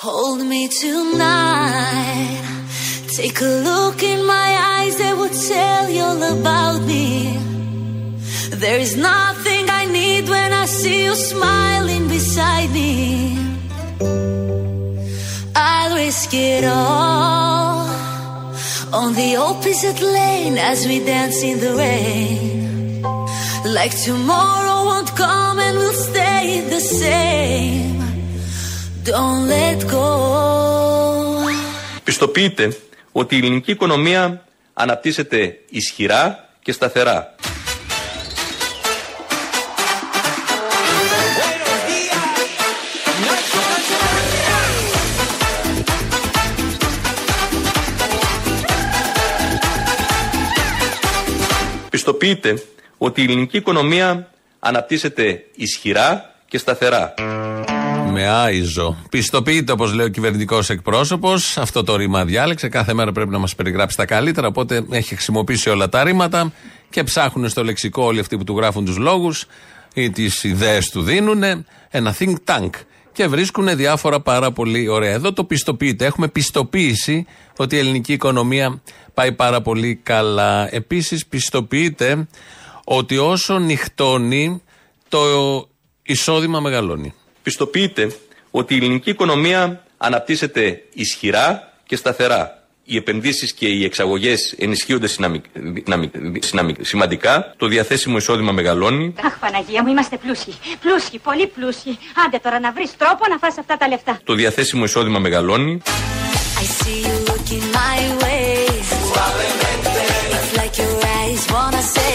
Hold me tonight. Take a look in my eyes that will tell you all about me. There is nothing I need when I see you smiling beside me. I'll risk it all on the opposite lane as we dance in the rain. Like tomorrow won't come and we'll stay the same. Don't let go. Πιστοποιείτε ότι η ελληνική οικονομία αναπτύσσεται ισχυρά και σταθερά. Πιστοποιείτε ότι η ελληνική οικονομία αναπτύσσεται ισχυρά και σταθερά. Με άιζο. Πιστοποιείται, όπως λέει ο κυβερνητικός εκπρόσωπος. Αυτό το ρήμα διάλεξε. Κάθε μέρα πρέπει να μας περιγράψει τα καλύτερα. Οπότε έχει χρησιμοποιήσει όλα τα ρήματα και ψάχνουν στο λεξικό όλοι αυτοί που του γράφουν τους λόγους ή τις ιδέες του δίνουν. Ένα think tank. Και βρίσκουν διάφορα πάρα πολύ ωραία. Εδώ το πιστοποιείται. Έχουμε πιστοποίηση ότι η ελληνική οικονομία πάει πάρα πολύ καλά. Επίσης, πιστοποιείται ότι όσο νυχτώνει, το εισόδημα μεγαλώνει. Πιστοποιείτε ότι η ελληνική οικονομία αναπτύσσεται ισχυρά και σταθερά. Οι επενδύσεις και οι εξαγωγές ενισχύονται συναμι- δυναμι- συναμι- σημαντικά. Το διαθέσιμο εισόδημα μεγαλώνει. Αχ, Παναγία μου, είμαστε πλούσιοι. Πλούσιοι, πολύ πλούσιοι. Άντε τώρα να βρεις τρόπο να φας αυτά τα λεφτά. Το διαθέσιμο εισόδημα μεγαλώνει. I see you looking my way. It's like your eyes wanna say.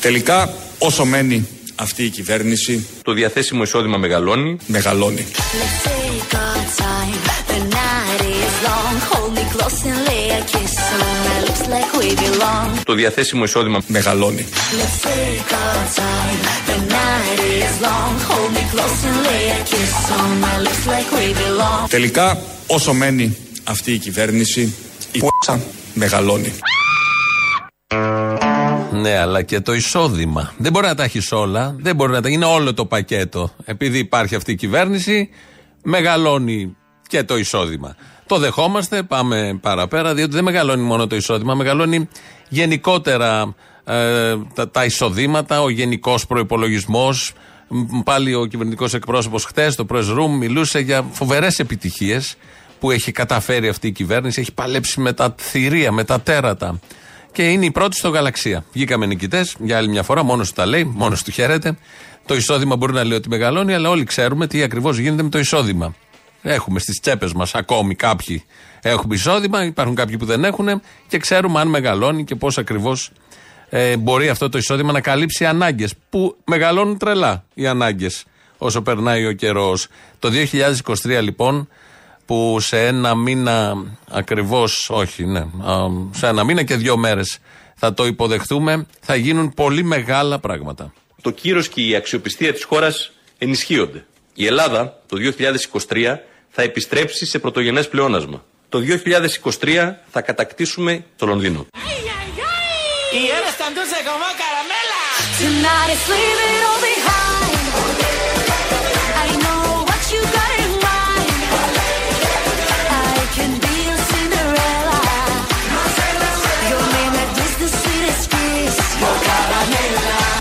Τελικά, όσο μένει αυτή η κυβέρνηση, το διαθέσιμο εισόδημα μεγαλώνει. Μεγαλώνει. Το διαθέσιμο εισόδημα μεγαλώνει. Τελικά, όσο μένει αυτή η κυβέρνηση, η κόρσα μεγαλώνει. Ναι, αλλά και το εισόδημα. Δεν μπορεί να τα έχεις όλα. Δεν μπορεί να τα. Είναι όλο το πακέτο. Επειδή υπάρχει αυτή η κυβέρνηση, μεγαλώνει και το εισόδημα. Το δεχόμαστε, πάμε παραπέρα, διότι δεν μεγαλώνει μόνο το εισόδημα, μεγαλώνει γενικότερα ε, τα, τα εισοδήματα, ο γενικός προπολογισμό. Πάλι ο κυβερνητικός εκπρόσωπος χτε στο Press Room μιλούσε για φοβερές επιτυχίες που έχει καταφέρει αυτή η κυβέρνηση. Έχει παλέψει με τα θηρία, με τα τέρατα. Και είναι η πρώτη στο γαλαξία. Βγήκαμε νικητές για άλλη μια φορά, μόνος του τα λέει, μόνος του χαίρεται. Το εισόδημα μπορεί να λέει ότι μεγαλώνει, αλλά όλοι ξέρουμε τι ακριβώς γίνεται με το εισόδημα. Έχουμε στις τσέπες μας ακόμη κάποιοι έχουμε εισόδημα, υπάρχουν κάποιοι που δεν έχουν και ξέρουμε αν μεγαλώνει και πώς ακριβώς ε, μπορεί αυτό το εισόδημα να καλύψει ανάγκες. Που μεγαλώνουν τρελά οι ανάγκες όσο περνάει ο καιρός. Το 2023 λοιπόν, που σε ένα μήνα ακριβώς, όχι, ναι, α, σε ένα μήνα και δύο μέρες θα το υποδεχτούμε, θα γίνουν πολύ μεγάλα πράγματα. Το κύρος και η αξιοπιστία της χώρας ενισχύονται. Η Ελλάδα το 2023 θα επιστρέψει σε πρωτογενές πλεόνασμα. Το 2023 θα κατακτήσουμε το Λονδίνο. Tonight is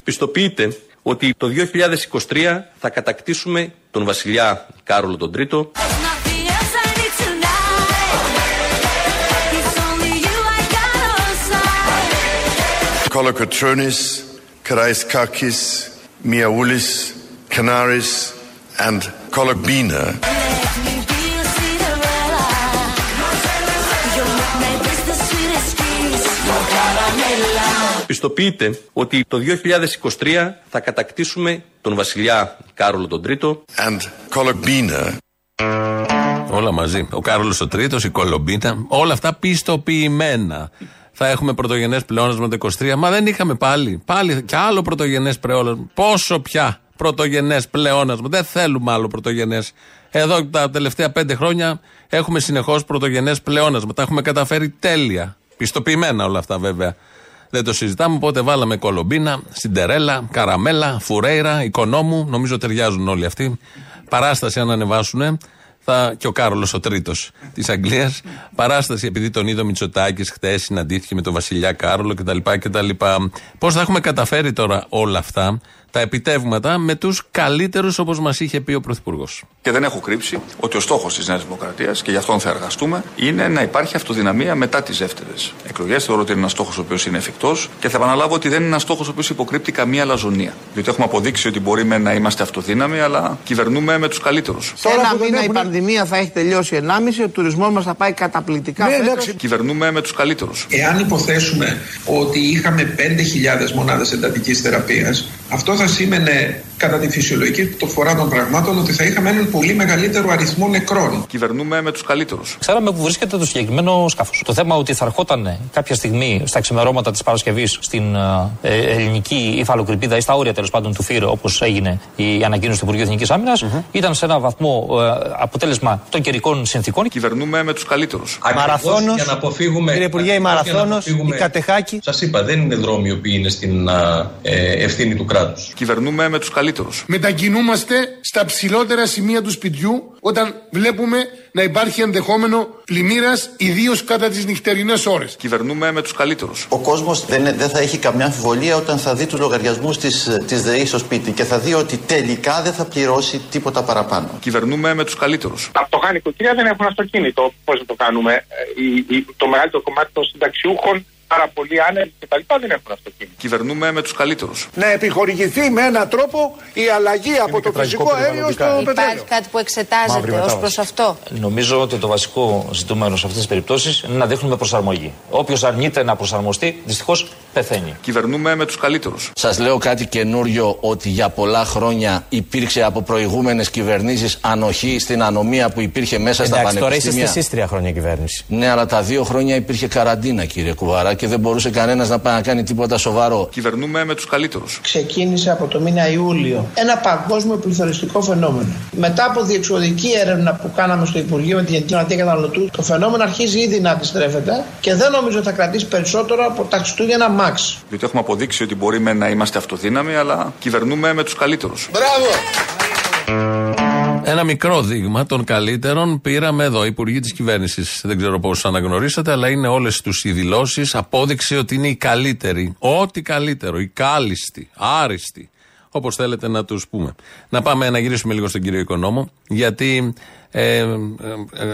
caramella. Πιστοποιείτε ότι το 2023 θα κατακτήσουμε τον βασιλιά Κάρολο τον Τρίτο, There's nothing else I need tonight. Caramella. πιστοποιείτε ότι το 2023 θα κατακτήσουμε τον βασιλιά Κάρολο τον Τρίτο, and Kolokbina. Όλα μαζί. Ο Κάρολος ο Τρίτος, η Κολομπίνα, όλα αυτά πιστοποιημένα. Θα έχουμε πρωτογενές πλεόνασμα το 23. Μα δεν είχαμε πάλι. Πάλι και άλλο πρωτογενές πλεόνασμα. Πόσο πια πρωτογενές πλεόνασμα. Δεν θέλουμε άλλο πρωτογενές. Εδώ τα τελευταία πέντε χρόνια έχουμε συνεχώς πρωτογενές πλεόνασμα. Τα έχουμε καταφέρει τέλεια. Πιστοποιημένα όλα αυτά βέβαια. Δεν το συζητάμε, οπότε βάλαμε Κολομπίνα, Σιντερέλα, Καραμέλα, Φουρέιρα, Οικονόμου. Νομίζω ταιριάζουν όλοι αυτοί. παράσταση αν ανεβάσουν, θα, και ο Κάρολος ο τρίτος της Αγγλίας. Παράσταση επειδή τον είδε ο Μητσοτάκης χτες, συναντήθηκε με τον Βασιλιά Κάρολο κτλ. Πώς θα έχουμε καταφέρει τώρα όλα αυτά; Τα επιτεύγματα με τους καλύτερους όπως μας είχε πει ο Πρωθυπουργός. Και δεν έχω κρύψει ότι ο στόχος της Νέας Δημοκρατίας, και γι' αυτόν θα εργαστούμε, είναι να υπάρχει αυτοδυναμία μετά τις δεύτερες εκλογές. Θεωρώ ότι είναι ένας στόχος ο οποίος είναι εφικτός και θα επαναλάβω ότι δεν είναι ένας στόχος ο οποίος υποκρύπτει καμία λαζονία. Διότι έχουμε αποδείξει ότι μπορεί να είμαστε αυτοδύναμοι, αλλά κυβερνούμε με τους καλύτερους. Σε ένα μήνα η πανδημία θα έχει τελειώσει 1,5, ο τουρισμός μας θα πάει καταπληκτικά. Ναι, φέτος. Κυβερνούμε με τους καλύτερους. Εάν υποθέσουμε ότι είχαμε 5.000 μονάδες εντατικής θεραπείας, αυτό θα σήμαινε κατά τη φυσιολογική το φορά των πραγμάτων ότι θα είχαμε έναν πολύ μεγαλύτερο αριθμό νεκρών. Κυβερνούμε με τους καλύτερους. Ξέραμε που βρίσκεται το συγκεκριμένο σκάφος. Το θέμα ότι θα ερχόταν κάποια στιγμή στα ξημερώματα της Παρασκευής στην ε, ελληνική υφαλοκρηπίδα ή στα όρια τέλος πάντων του ΦΥΡ, όπως έγινε η ανακοίνωση του Υπουργείου Εθνικής Άμυνας, mm-hmm. ήταν σε ένα βαθμό ε, αποτέλεσμα των καιρικών συνθήκων. Κυβερνούμε με τους καλύτερους. Μαραθώνος. Για να αποφύγουμε. Κύριε Υπουργέ, η Μαραθώνος, η Κατεχάκη. Σας είπα, δεν είναι δρόμοι οι οποίοι είναι στην ε, ευθύνη του κράτους. Κυβερνούμε με τους καλύτερου. Μετακινούμαστε στα ψηλότερα σημεία του σπιτιού όταν βλέπουμε να υπάρχει ενδεχόμενο πλημμύρας, ιδίως κατά τις νυχτερινές ώρες. Κυβερνούμε με τους καλύτερους. Ο κόσμος δεν, δεν θα έχει καμιά αμφιβολία όταν θα δει τους λογαριασμούς της ΔΕΗ στο σπίτι και θα δει ότι τελικά δεν θα πληρώσει τίποτα παραπάνω. Κυβερνούμε με τους καλύτερους. Τα φτωχά νοικοκυριά δεν έχουν αυτοκίνητο. Πώς θα το κάνουμε, ε, το μεγαλύτερο κομμάτι των συνταξιούχων πάρα πολλοί άνεργοι λοιπά δεν έχουν αυτοκίνητο. Κυβερνούμε με τους καλύτερους. Να επιχορηγηθεί με έναν τρόπο η αλλαγή από το φυσικό αέριο στο πετρέλαιο. Υπάρχει κάτι που εξετάζεται ως προς αυτό; Νομίζω ότι το βασικό ζητούμενο σε αυτές τις περιπτώσεις είναι να δείχνουμε προσαρμογή. Όποιος αρνείται να προσαρμοστεί, δυστυχώς πεθαίνει. Κυβερνούμε με τους καλύτερους. Σας λέω κάτι καινούριο ότι για πολλά χρόνια υπήρξε από προηγούμενες κυβερνήσεις ανοχή στην ανομία που υπήρχε μέσα Εντάξει, στα πανεπιστήμια. Τώρα είστε εσεί τρία χρόνια κυβέρνηση. Ναι, αλλά τα δύο χρόνια υπήρχε καραντίνα, κύριε Κουβάρα, και δεν μπορούσε κανένας να πάει να κάνει τίποτα σοβαρό. Κυβερνούμε με τους καλύτερους. Ξεκίνησε από το μήνα Ιούλιο ένα παγκόσμιο πληθωριστικό φαινόμενο. Μετά από διεξοδική έρευνα που κάναμε στο Υπουργείο με την Γενική Γραμματεία Καταναλωτού, το φαινόμενο αρχίζει ήδη να αντιστρέφεται και δεν νομίζω θα κρατήσει περισσότερο από τα Χριστούγεννα Max. Διότι έχουμε αποδείξει ότι μπορούμε να είμαστε αυτοδύναμοι, αλλά κυβερνούμε με τους καλύτερους. Μπράβο! Ένα μικρό δείγμα των καλύτερων πήραμε εδώ, Υπουργοί της Κυβέρνησης. Δεν ξέρω πώς αναγνωρίσατε, αλλά είναι όλες τους οι δηλώσεις απόδειξη ότι είναι οι καλύτεροι. Ό,τι καλύτερο, οι κάλιστοι, άριστοι. Όπως θέλετε να τους πούμε. Να πάμε να γυρίσουμε λίγο στον κύριο Οικονόμο, γιατί ε, ε,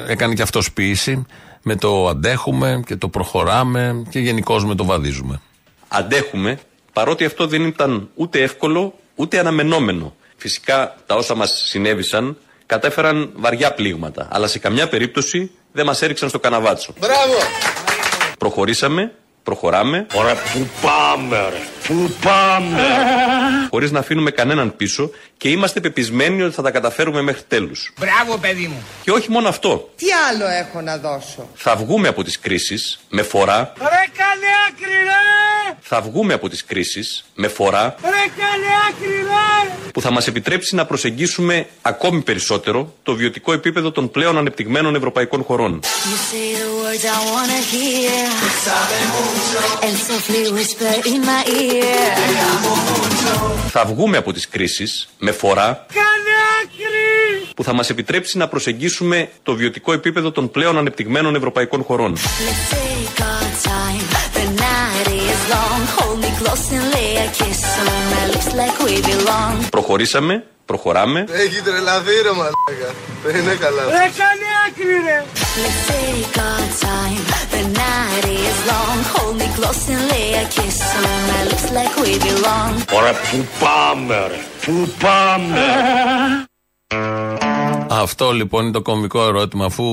έκανε και αυτός ποιήση με το αντέχουμε και το προχωράμε και γενικώς με το βαδίζουμε. Αντέχουμε, παρότι αυτό δεν ήταν ούτε εύκολο ούτε αναμενόμενο. Φυσικά τα όσα μας συνέβησαν κατέφεραν βαριά πλήγματα, αλλά σε καμιά περίπτωση δεν μας έριξαν στο καναβάτσο. Μπράβο! Προχωρήσαμε, προχωράμε. Ωραία, πού πάμε, ρε. Πού πάμε. Χωρίς να αφήνουμε κανέναν πίσω και είμαστε πεπισμένοι ότι θα τα καταφέρουμε μέχρι τέλους. Μπράβο, παιδί μου. Και όχι μόνο αυτό. Τι άλλο έχω να δώσω; Θα βγούμε από τις κρίσεις με φορά. Ρε καλέ άκρη, ρε! Θα βγούμε από τις κρίσεις με φορά. Ρε καλέ άκρη, ρε! που θα μας επιτρέψει να προσεγγίσουμε ακόμη περισσότερο το βιωτικό επίπεδο των πλέον ανεπτυγμένων ευρωπαϊκών χωρών. You say the words I wanna hear. And softly whisper in my ear. Θα βγούμε από τις κρίσεις με φορά που θα μας επιτρέψει να προσεγγίσουμε το βιωτικό επίπεδο των πλέον ανεπτυγμένων ευρωπαϊκών χωρών. Let's take our time. The night is long. Hold me close and lay a kiss on my lips like we belong. Προχωρήσαμε, προχωράμε. Έχει τρελαθεί ρε μαλάκα. Δεν είναι καλά. Ρε καλέ άκρη, ρε! Let's take our time. The night is long. Hold me close and lay a kiss on my lips like we belong. Ωραία, πού πάμε, ρε. Πού πάμε. Αυτό λοιπόν είναι το κομβικό ερώτημα. Αφού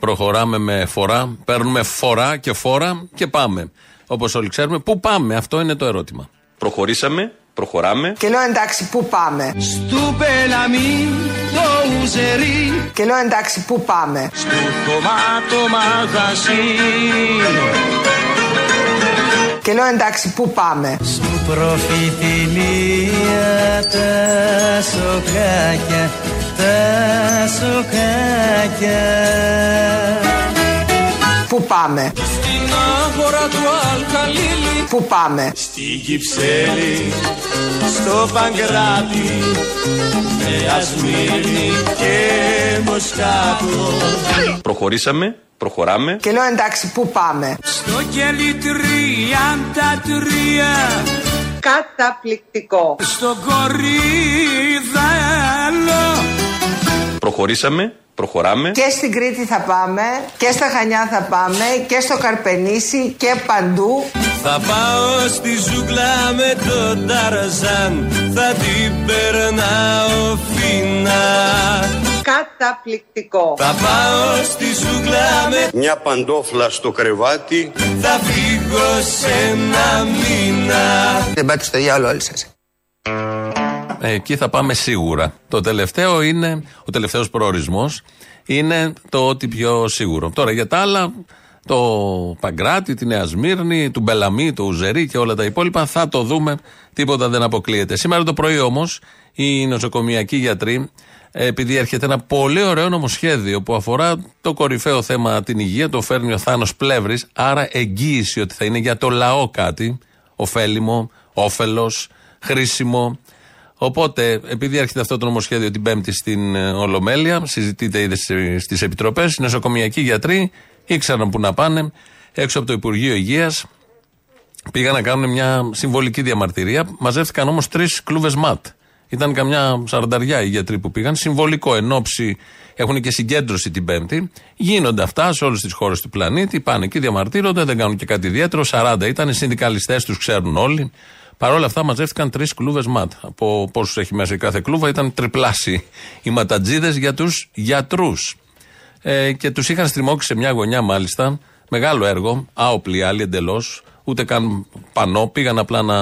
προχωράμε με φορά, παίρνουμε φορά και φόρα και πάμε. Όπως όλοι ξέρουμε, πού πάμε, αυτό είναι το ερώτημα. Προχωρήσαμε, προχωράμε. Και λέω εντάξει, πού πάμε; Στου πελαμί το ουζερί Και λέω εντάξει, πού πάμε; Στου τομάτο μαγαζί Και λέω εντάξει, πού πάμε; Στου προφήτη μία τα σοκάκια Τα σοκάκια Πού πάμε; Στην αγορά του Αλκαλίλη. Πού πάμε; Στην Κυψέλη. Στο Παγκράτη. Νέα Σμύρνη και Μοσκάτο. Προχωρήσαμε, προχωράμε. Και λέω εντάξει, πού πάμε; Στο κελί τριάντα τρία. Καταπληκτικό. Στο κορίδαλο. Προχωρήσαμε, προχωράμε. Και στην Κρήτη θα πάμε, και στα Χανιά θα πάμε, και στο Καρπενήσι και παντού. Θα πάω στη ζούγκλα με τον Ταρζάν Θα την περνάω φίνα Καταπληκτικό. Θα πάω στη ζούγκλα με Μια παντόφλα στο κρεβάτι. Θα φύγω σε ένα μήνα Δεν πάτε στο διάλογο όλοι σας. Ε, εκεί θα πάμε σίγουρα. Το τελευταίο είναι, ο τελευταίος προορισμός είναι το ότι πιο σίγουρο. Τώρα για τα άλλα, το Παγκράτη, τη Νέα Σμύρνη, του Μπελαμή, το Ουζερί και όλα τα υπόλοιπα θα το δούμε. Τίποτα δεν αποκλείεται. Σήμερα το πρωί όμως οι νοσοκομιακοί γιατροί, ε, επειδή έρχεται ένα πολύ ωραίο νομοσχέδιο που αφορά το κορυφαίο θέμα την υγεία, το φέρνει ο Θάνος Πλεύρης, άρα εγγύηση ότι θα είναι για το λαό κάτι, ωφέλιμο, όφελος, χρήσιμο. Οπότε, επειδή έρχεται αυτό το νομοσχέδιο την Πέμπτη στην ε, Ολομέλεια, συζητείται ήδη στι επιτροπές, οι νοσοκομιακοί γιατροί ήξεραν που να πάνε έξω από το Υπουργείο Υγείας. Πήγαν να κάνουν μια συμβολική διαμαρτυρία. Μαζεύτηκαν όμως τρεις κλούβες ματ. Ήταν καμιά σαρανταριά οι γιατροί που πήγαν. Συμβολικό εν ώψη, έχουν και συγκέντρωση την Πέμπτη. Γίνονται αυτά σε όλες τις χώρες του πλανήτη. Πάνε εκεί, διαμαρτύρονται, δεν κάνουν και κάτι ιδιαίτερο. 40 ήταν, οι συνδικαλιστές τους ξέρουν όλοι. Παρ' όλα αυτά μαζεύτηκαν τρεις κλούβες ματ. Από πόσους έχει μέσα η κάθε κλούβα ήταν τριπλάσιοι οι ματατζίδες για τους γιατρούς. Ε, και τους είχαν στριμώξει σε μια γωνιά μάλιστα. Μεγάλο έργο, άοπλοι άλλοι εντελώς. Ούτε καν πανό, πήγαν απλά να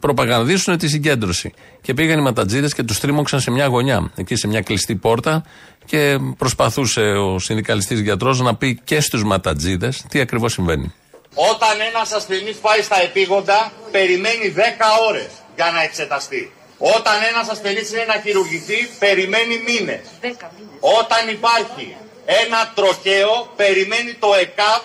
προπαγανδίσουν τη συγκέντρωση. Και πήγαν οι ματατζίδες και τους στρίμωξαν σε μια γωνιά, εκεί σε μια κλειστή πόρτα. Και προσπαθούσε ο συνδικαλιστής γιατρός να πει και στους ματατζίδες τι ακριβώς συμβαίνει. Όταν ένας ασθενής πάει στα επίγοντα, περιμένει 10 ώρες για να εξεταστεί. Όταν ένας ασθενής είναι να χειρουργηθεί, περιμένει μήνες. Όταν υπάρχει ένα τροχαίο, περιμένει το ΕΚΑΒ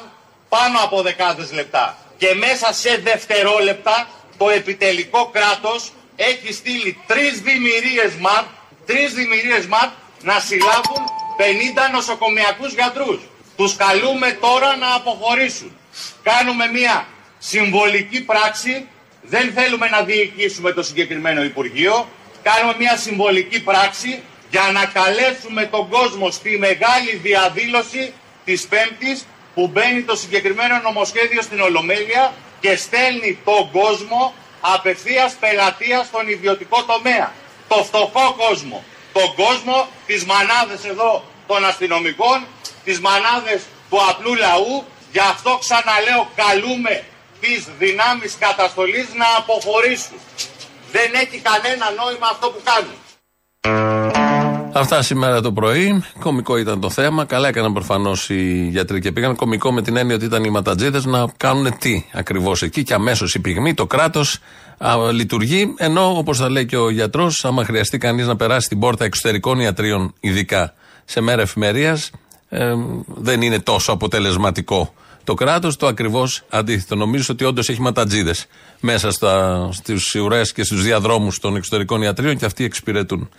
πάνω από δεκάδες λεπτά. Και μέσα σε δευτερόλεπτα, το επιτελικό κράτος έχει στείλει τρεις δημιουργίες ΜΑΤ, τρεις δημιουργίες ΜΑΤ να συλλάβουν 50 νοσοκομιακούς γιατρούς. Τους καλούμε τώρα να αποχωρήσουν. Κάνουμε μια συμβολική πράξη. Δεν θέλουμε να διοικήσουμε το συγκεκριμένο Υπουργείο. Κάνουμε μια συμβολική πράξη για να καλέσουμε τον κόσμο στη μεγάλη διαδήλωση της Πέμπτης που μπαίνει το συγκεκριμένο νομοσχέδιο στην Ολομέλεια και στέλνει τον κόσμο απευθείας πελατείας στον ιδιωτικό τομέα. Το φτωχό κόσμο. Τον κόσμο, τις μανάδες εδώ των αστυνομικών, τις μανάδες του απλού λαού. Γι' αυτό ξαναλέω καλούμε τις δυνάμεις καταστολής να αποχωρήσουν. Δεν έχει κανένα νόημα αυτό που κάνουν. Αυτά σήμερα το πρωί. Κομικό ήταν το θέμα. Καλά έκαναν προφανώς οι γιατροί και πήγαν. Κομικό με την έννοια ότι ήταν οι ματατζίδες να κάνουν τι ακριβώς εκεί και αμέσως η πυγμή, το κράτος λειτουργεί. Ενώ όπως θα λέει και ο γιατρός, άμα χρειαστεί κανείς να περάσει την πόρτα εξωτερικών ιατρίων, ειδικά σε μέρα εφημερίας, ε, δεν είναι τόσο αποτελεσματικό. Το κράτος το ακριβώς αντίθετο. Νομίζω ότι όντως έχει ματατζίδες μέσα στις ουρές και στους διαδρόμους των εξωτερικών ιατρίων και αυτοί εξυπηρετούν.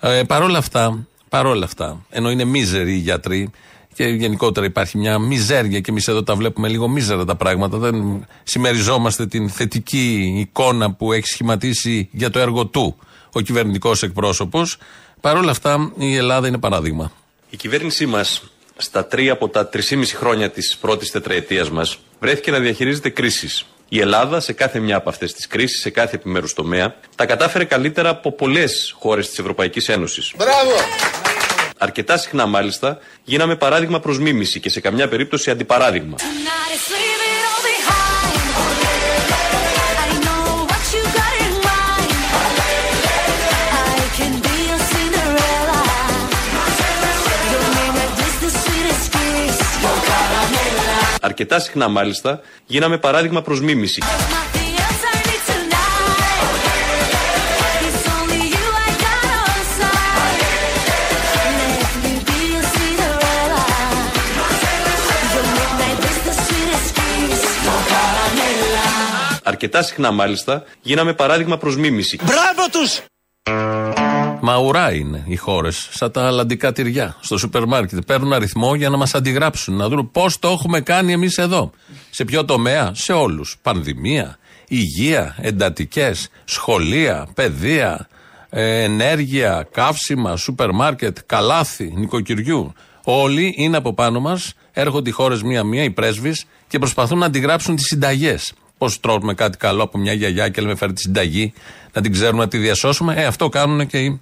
Ε, παρόλα αυτά, παρόλα αυτά, ενώ είναι μίζεροι οι γιατροί και γενικότερα υπάρχει μια μιζέρια και εμείς εδώ τα βλέπουμε λίγο μίζερα τα πράγματα, δεν συμμεριζόμαστε την θετική εικόνα που έχει σχηματίσει για το έργο του ο κυβερνητικός εκπρόσωπος. Παρόλα αυτά, η Ελλάδα είναι παράδειγμα. Η κυβέρνησή μας στα τρία από τα 3,5 χρόνια της πρώτης τετραετίας μας βρέθηκε να διαχειρίζεται κρίσεις. Η Ελλάδα σε κάθε μια από αυτές τις κρίσεις, σε κάθε επιμέρους τομέα, τα κατάφερε καλύτερα από πολλές χώρες της Ευρωπαϊκής Ένωσης. Μπράβο! Αρκετά συχνά μάλιστα γίναμε παράδειγμα προς μίμηση και σε καμιά περίπτωση αντιπαράδειγμα. Αρκετά συχνά μάλιστα γίναμε παράδειγμα προς μίμηση. Αρκετά συχνά μάλιστα γίναμε παράδειγμα προς μίμηση. Μπράβο τους! Μα ουρά είναι οι χώρες, σαν τα αλλαντικά τυριά στο σούπερ μάρκετ. Παίρνουν αριθμό για να μας αντιγράψουν, να δουν πώς το έχουμε κάνει εμείς εδώ. Σε ποιο τομέα, σε όλους. Πανδημία, υγεία, εντατικές, σχολεία, παιδεία, ε, ενέργεια, καύσιμα, σούπερ μάρκετ, καλάθι, νοικοκυριού. Όλοι είναι από πάνω μας, έρχονται οι χώρες μία-μία, οι πρέσβεις, και προσπαθούν να αντιγράψουν τις συνταγές. Πώς τρώμε κάτι καλό από μια γιαγιά και λέμε φέρει τη συνταγή, να την ξέρουμε να τη διασώσουμε. Ε, αυτό κάνουν και οι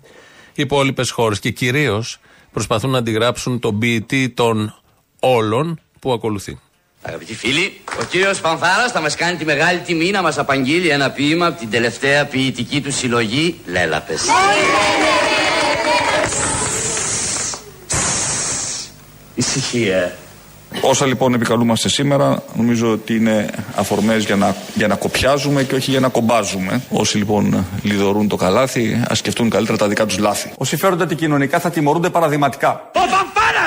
υπόλοιπες χώρες. Και κυρίως προσπαθούν να αντιγράψουν τον ποιητή των όλων που ακολουθεί. Αγαπητοί φίλοι, ο κύριος Πανθάρας θα μας κάνει τη μεγάλη τιμή να μας απαγγείλει ένα ποίημα από την τελευταία ποιητική του συλλογή Λέλαπες. Ησυχία. Όσα λοιπόν επικαλούμαστε σήμερα, νομίζω ότι είναι αφορμές για να, για να κοπιάζουμε και όχι για να κομπάζουμε. Όσοι λοιπόν λιδωρούν το καλάθι, ας σκεφτούν καλύτερα τα δικά τους λάθη. Όσοι φέρονται αντικοινωνικά θα τιμωρούνται παραδειγματικά. Ο Φανφάρα!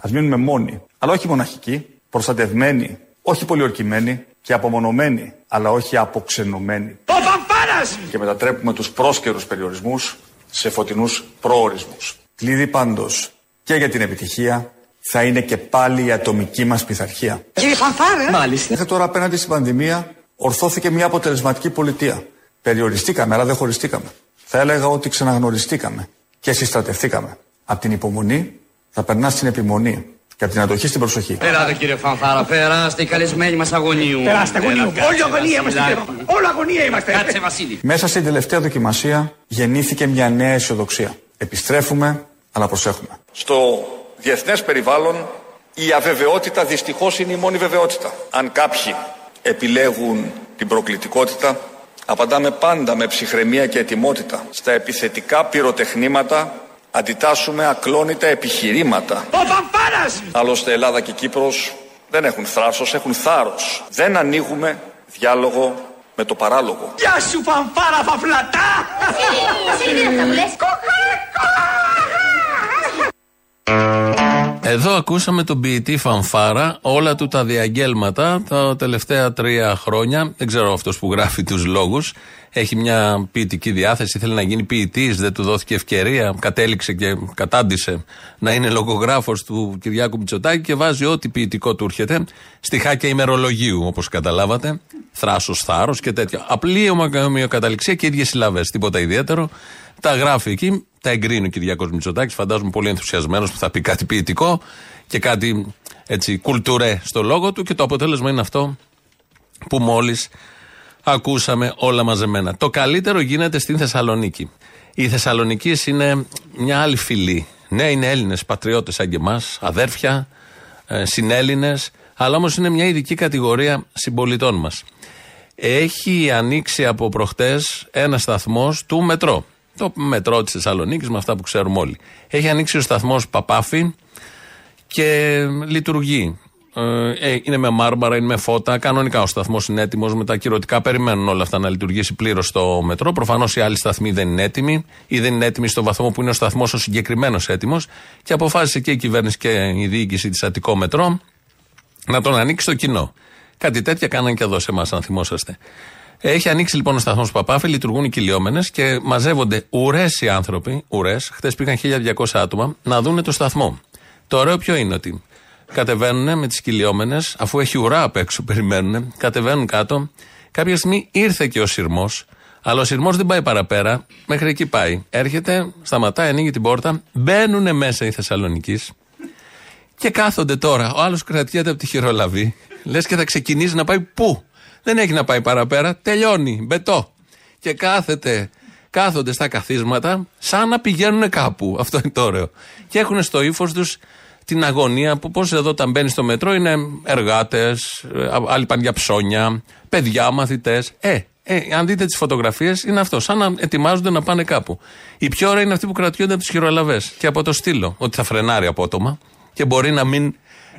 Α μείνουμε μόνοι, αλλά όχι μοναχικοί, προστατευμένοι, όχι πολιορκημένοι και απομονωμένοι, αλλά όχι αποξενωμένοι. Ο Φανφάρα! Και μετατρέπουμε τους πρόσκαιρους περιορισμούς σε φωτεινούς προορισμούς. Κλείδι πάντως και για την επιτυχία θα είναι και πάλι η ατομική μας πειθαρχία. Κύριε Φανφάρα! Μάλιστα. Μέχρι τώρα απέναντι στην πανδημία ορθώθηκε μια αποτελεσματική πολιτεία. Περιοριστήκαμε, αλλά δεν χωριστήκαμε. Θα έλεγα ότι ξαναγνωριστήκαμε και συστρατευτήκαμε. Από την υπομονή θα περνά στην επιμονή και από την αντοχή στην προσοχή. Περάτε κύριε Φανφάρα, περάστε οι καλεσμένοι μας αγωνίου. Περάστε αγωνίου. Όλοι αγωνία είμαστε κύριε Όλοι αγωνία είμαστε. Κάτσε Βασίλη. Μέσα στην τελευταία δοκιμασία γεννήθηκε μια νέα αισιοδοξία. Επιστρέφουμε, αλλά προσέχουμε. Στο διεθνές περιβάλλον η αβεβαιότητα δυστυχώς είναι η μόνη βεβαιότητα. Αν κάποιοι επιλέγουν την προκλητικότητα, απαντάμε πάντα με ψυχραιμία και ετοιμότητα. Στα επιθετικά πυροτεχνήματα αντιτάσσουμε ακλόνητα επιχειρήματα. Ο Φανφάρας! Άλλωστε Ελλάδα και Κύπρος δεν έχουν θράσος, έχουν θάρρος. Δεν ανοίγουμε διάλογο με το παράλογο. Γεια σου Φανφάρα φαφλατά! Βασίλη, τι Εδώ ακούσαμε τον ποιητή Φανφάρα, όλα του τα διαγγέλματα τα τελευταία τρία χρόνια. Δεν ξέρω αυτός που γράφει τους λόγους. Έχει μια ποιητική διάθεση, θέλει να γίνει ποιητής, δεν του δόθηκε ευκαιρία. Κατέληξε και κατάντησε να είναι λογογράφος του Κυριάκου Μητσοτάκη και βάζει ό,τι ποιητικό του έρχεται. Στιχάκια ημερολογίου, όπως καταλάβατε. Θράσος, θάρρος και τέτοια. Απλή ομοιοκαταληξία και ίδιες συλλαβές. Τίποτα ιδιαίτερο. Τα γράφει εκεί, τα εγκρίνει ο Κυριάκος Μητσοτάκης. Φαντάζομαι πολύ ενθουσιασμένος που θα πει κάτι ποιητικό και κάτι έτσι κουλτουρέ στο λόγο του και το αποτέλεσμα είναι αυτό που μόλις ακούσαμε όλα μαζεμένα. Το καλύτερο γίνεται στην Θεσσαλονίκη. Οι Θεσσαλονίκη είναι μια άλλη φυλή. Ναι, είναι Έλληνες πατριώτες σαν και εμάς, αδέρφια, ε, συνέλληνες, αλλά όμως είναι μια ειδική κατηγορία συμπολιτών μας. Έχει ανοίξει από προχτές ένα σταθμό του μετρό. Το μετρό τη Θεσσαλονίκης, με αυτά που ξέρουμε όλοι. Έχει ανοίξει ο σταθμός Παπάφη και λειτουργεί. Ε, είναι με μάρμαρα, είναι με φώτα. Κανονικά ο σταθμός είναι έτοιμος. Με τα κυρωτικά περιμένουν όλα αυτά να λειτουργήσει πλήρως στο μετρό. Προφανώς οι άλλοι σταθμοί δεν είναι έτοιμοι ή δεν είναι έτοιμοι στο βαθμό που είναι ο σταθμός ο συγκεκριμένος έτοιμος. Και αποφάσισε και η κυβέρνηση και η διοίκηση της Αττικό Μετρό να τον ανοίξει στο κοινό. Κάτι τέτοια κάναν και εδώ σε εμάς, αν θυμόσαστε. Έχει ανοίξει λοιπόν ο σταθμός Παπάφη, λειτουργούν οι κυλιόμενες και μαζεύονται ουρές οι άνθρωποι, ουρές, χθες πήγαν 1200 άτομα, να δούνε το σταθμό. Το ωραίο ποιο είναι ότι κατεβαίνουν με τις κυλιόμενες, αφού έχει ουρά απ' έξω, περιμένουν, κατεβαίνουν κάτω. Κάποια στιγμή ήρθε και ο σειρμός, αλλά ο σειρμός δεν πάει παραπέρα, μέχρι εκεί πάει. Έρχεται, σταματάει, ανοίγει την πόρτα, μπαίνουν μέσα οι Θεσσαλονίκης και κάθονται τώρα. Ο άλλος κρατιέται από τη χειρολαβή, λες και θα ξεκινήσει να πάει πού; Δεν έχει να πάει παραπέρα, τελειώνει, μπετό. Και κάθεται, κάθονται στα καθίσματα σαν να πηγαίνουν κάπου. Αυτό είναι το ωραίο. Και έχουν στο ύφος τους την αγωνία που πώς εδώ όταν μπαίνει στο μετρό είναι εργάτες, άλλοι πάνε για ψώνια, παιδιά, μαθητές. Ε, ε, αν δείτε τις φωτογραφίες, είναι αυτό. Σαν να ετοιμάζονται να πάνε κάπου. Η πιο ωραία είναι αυτή που κρατιούνται από τις χειρολαβές και από το στήλο. Ότι θα φρενάρει απότομα και μπορεί να μην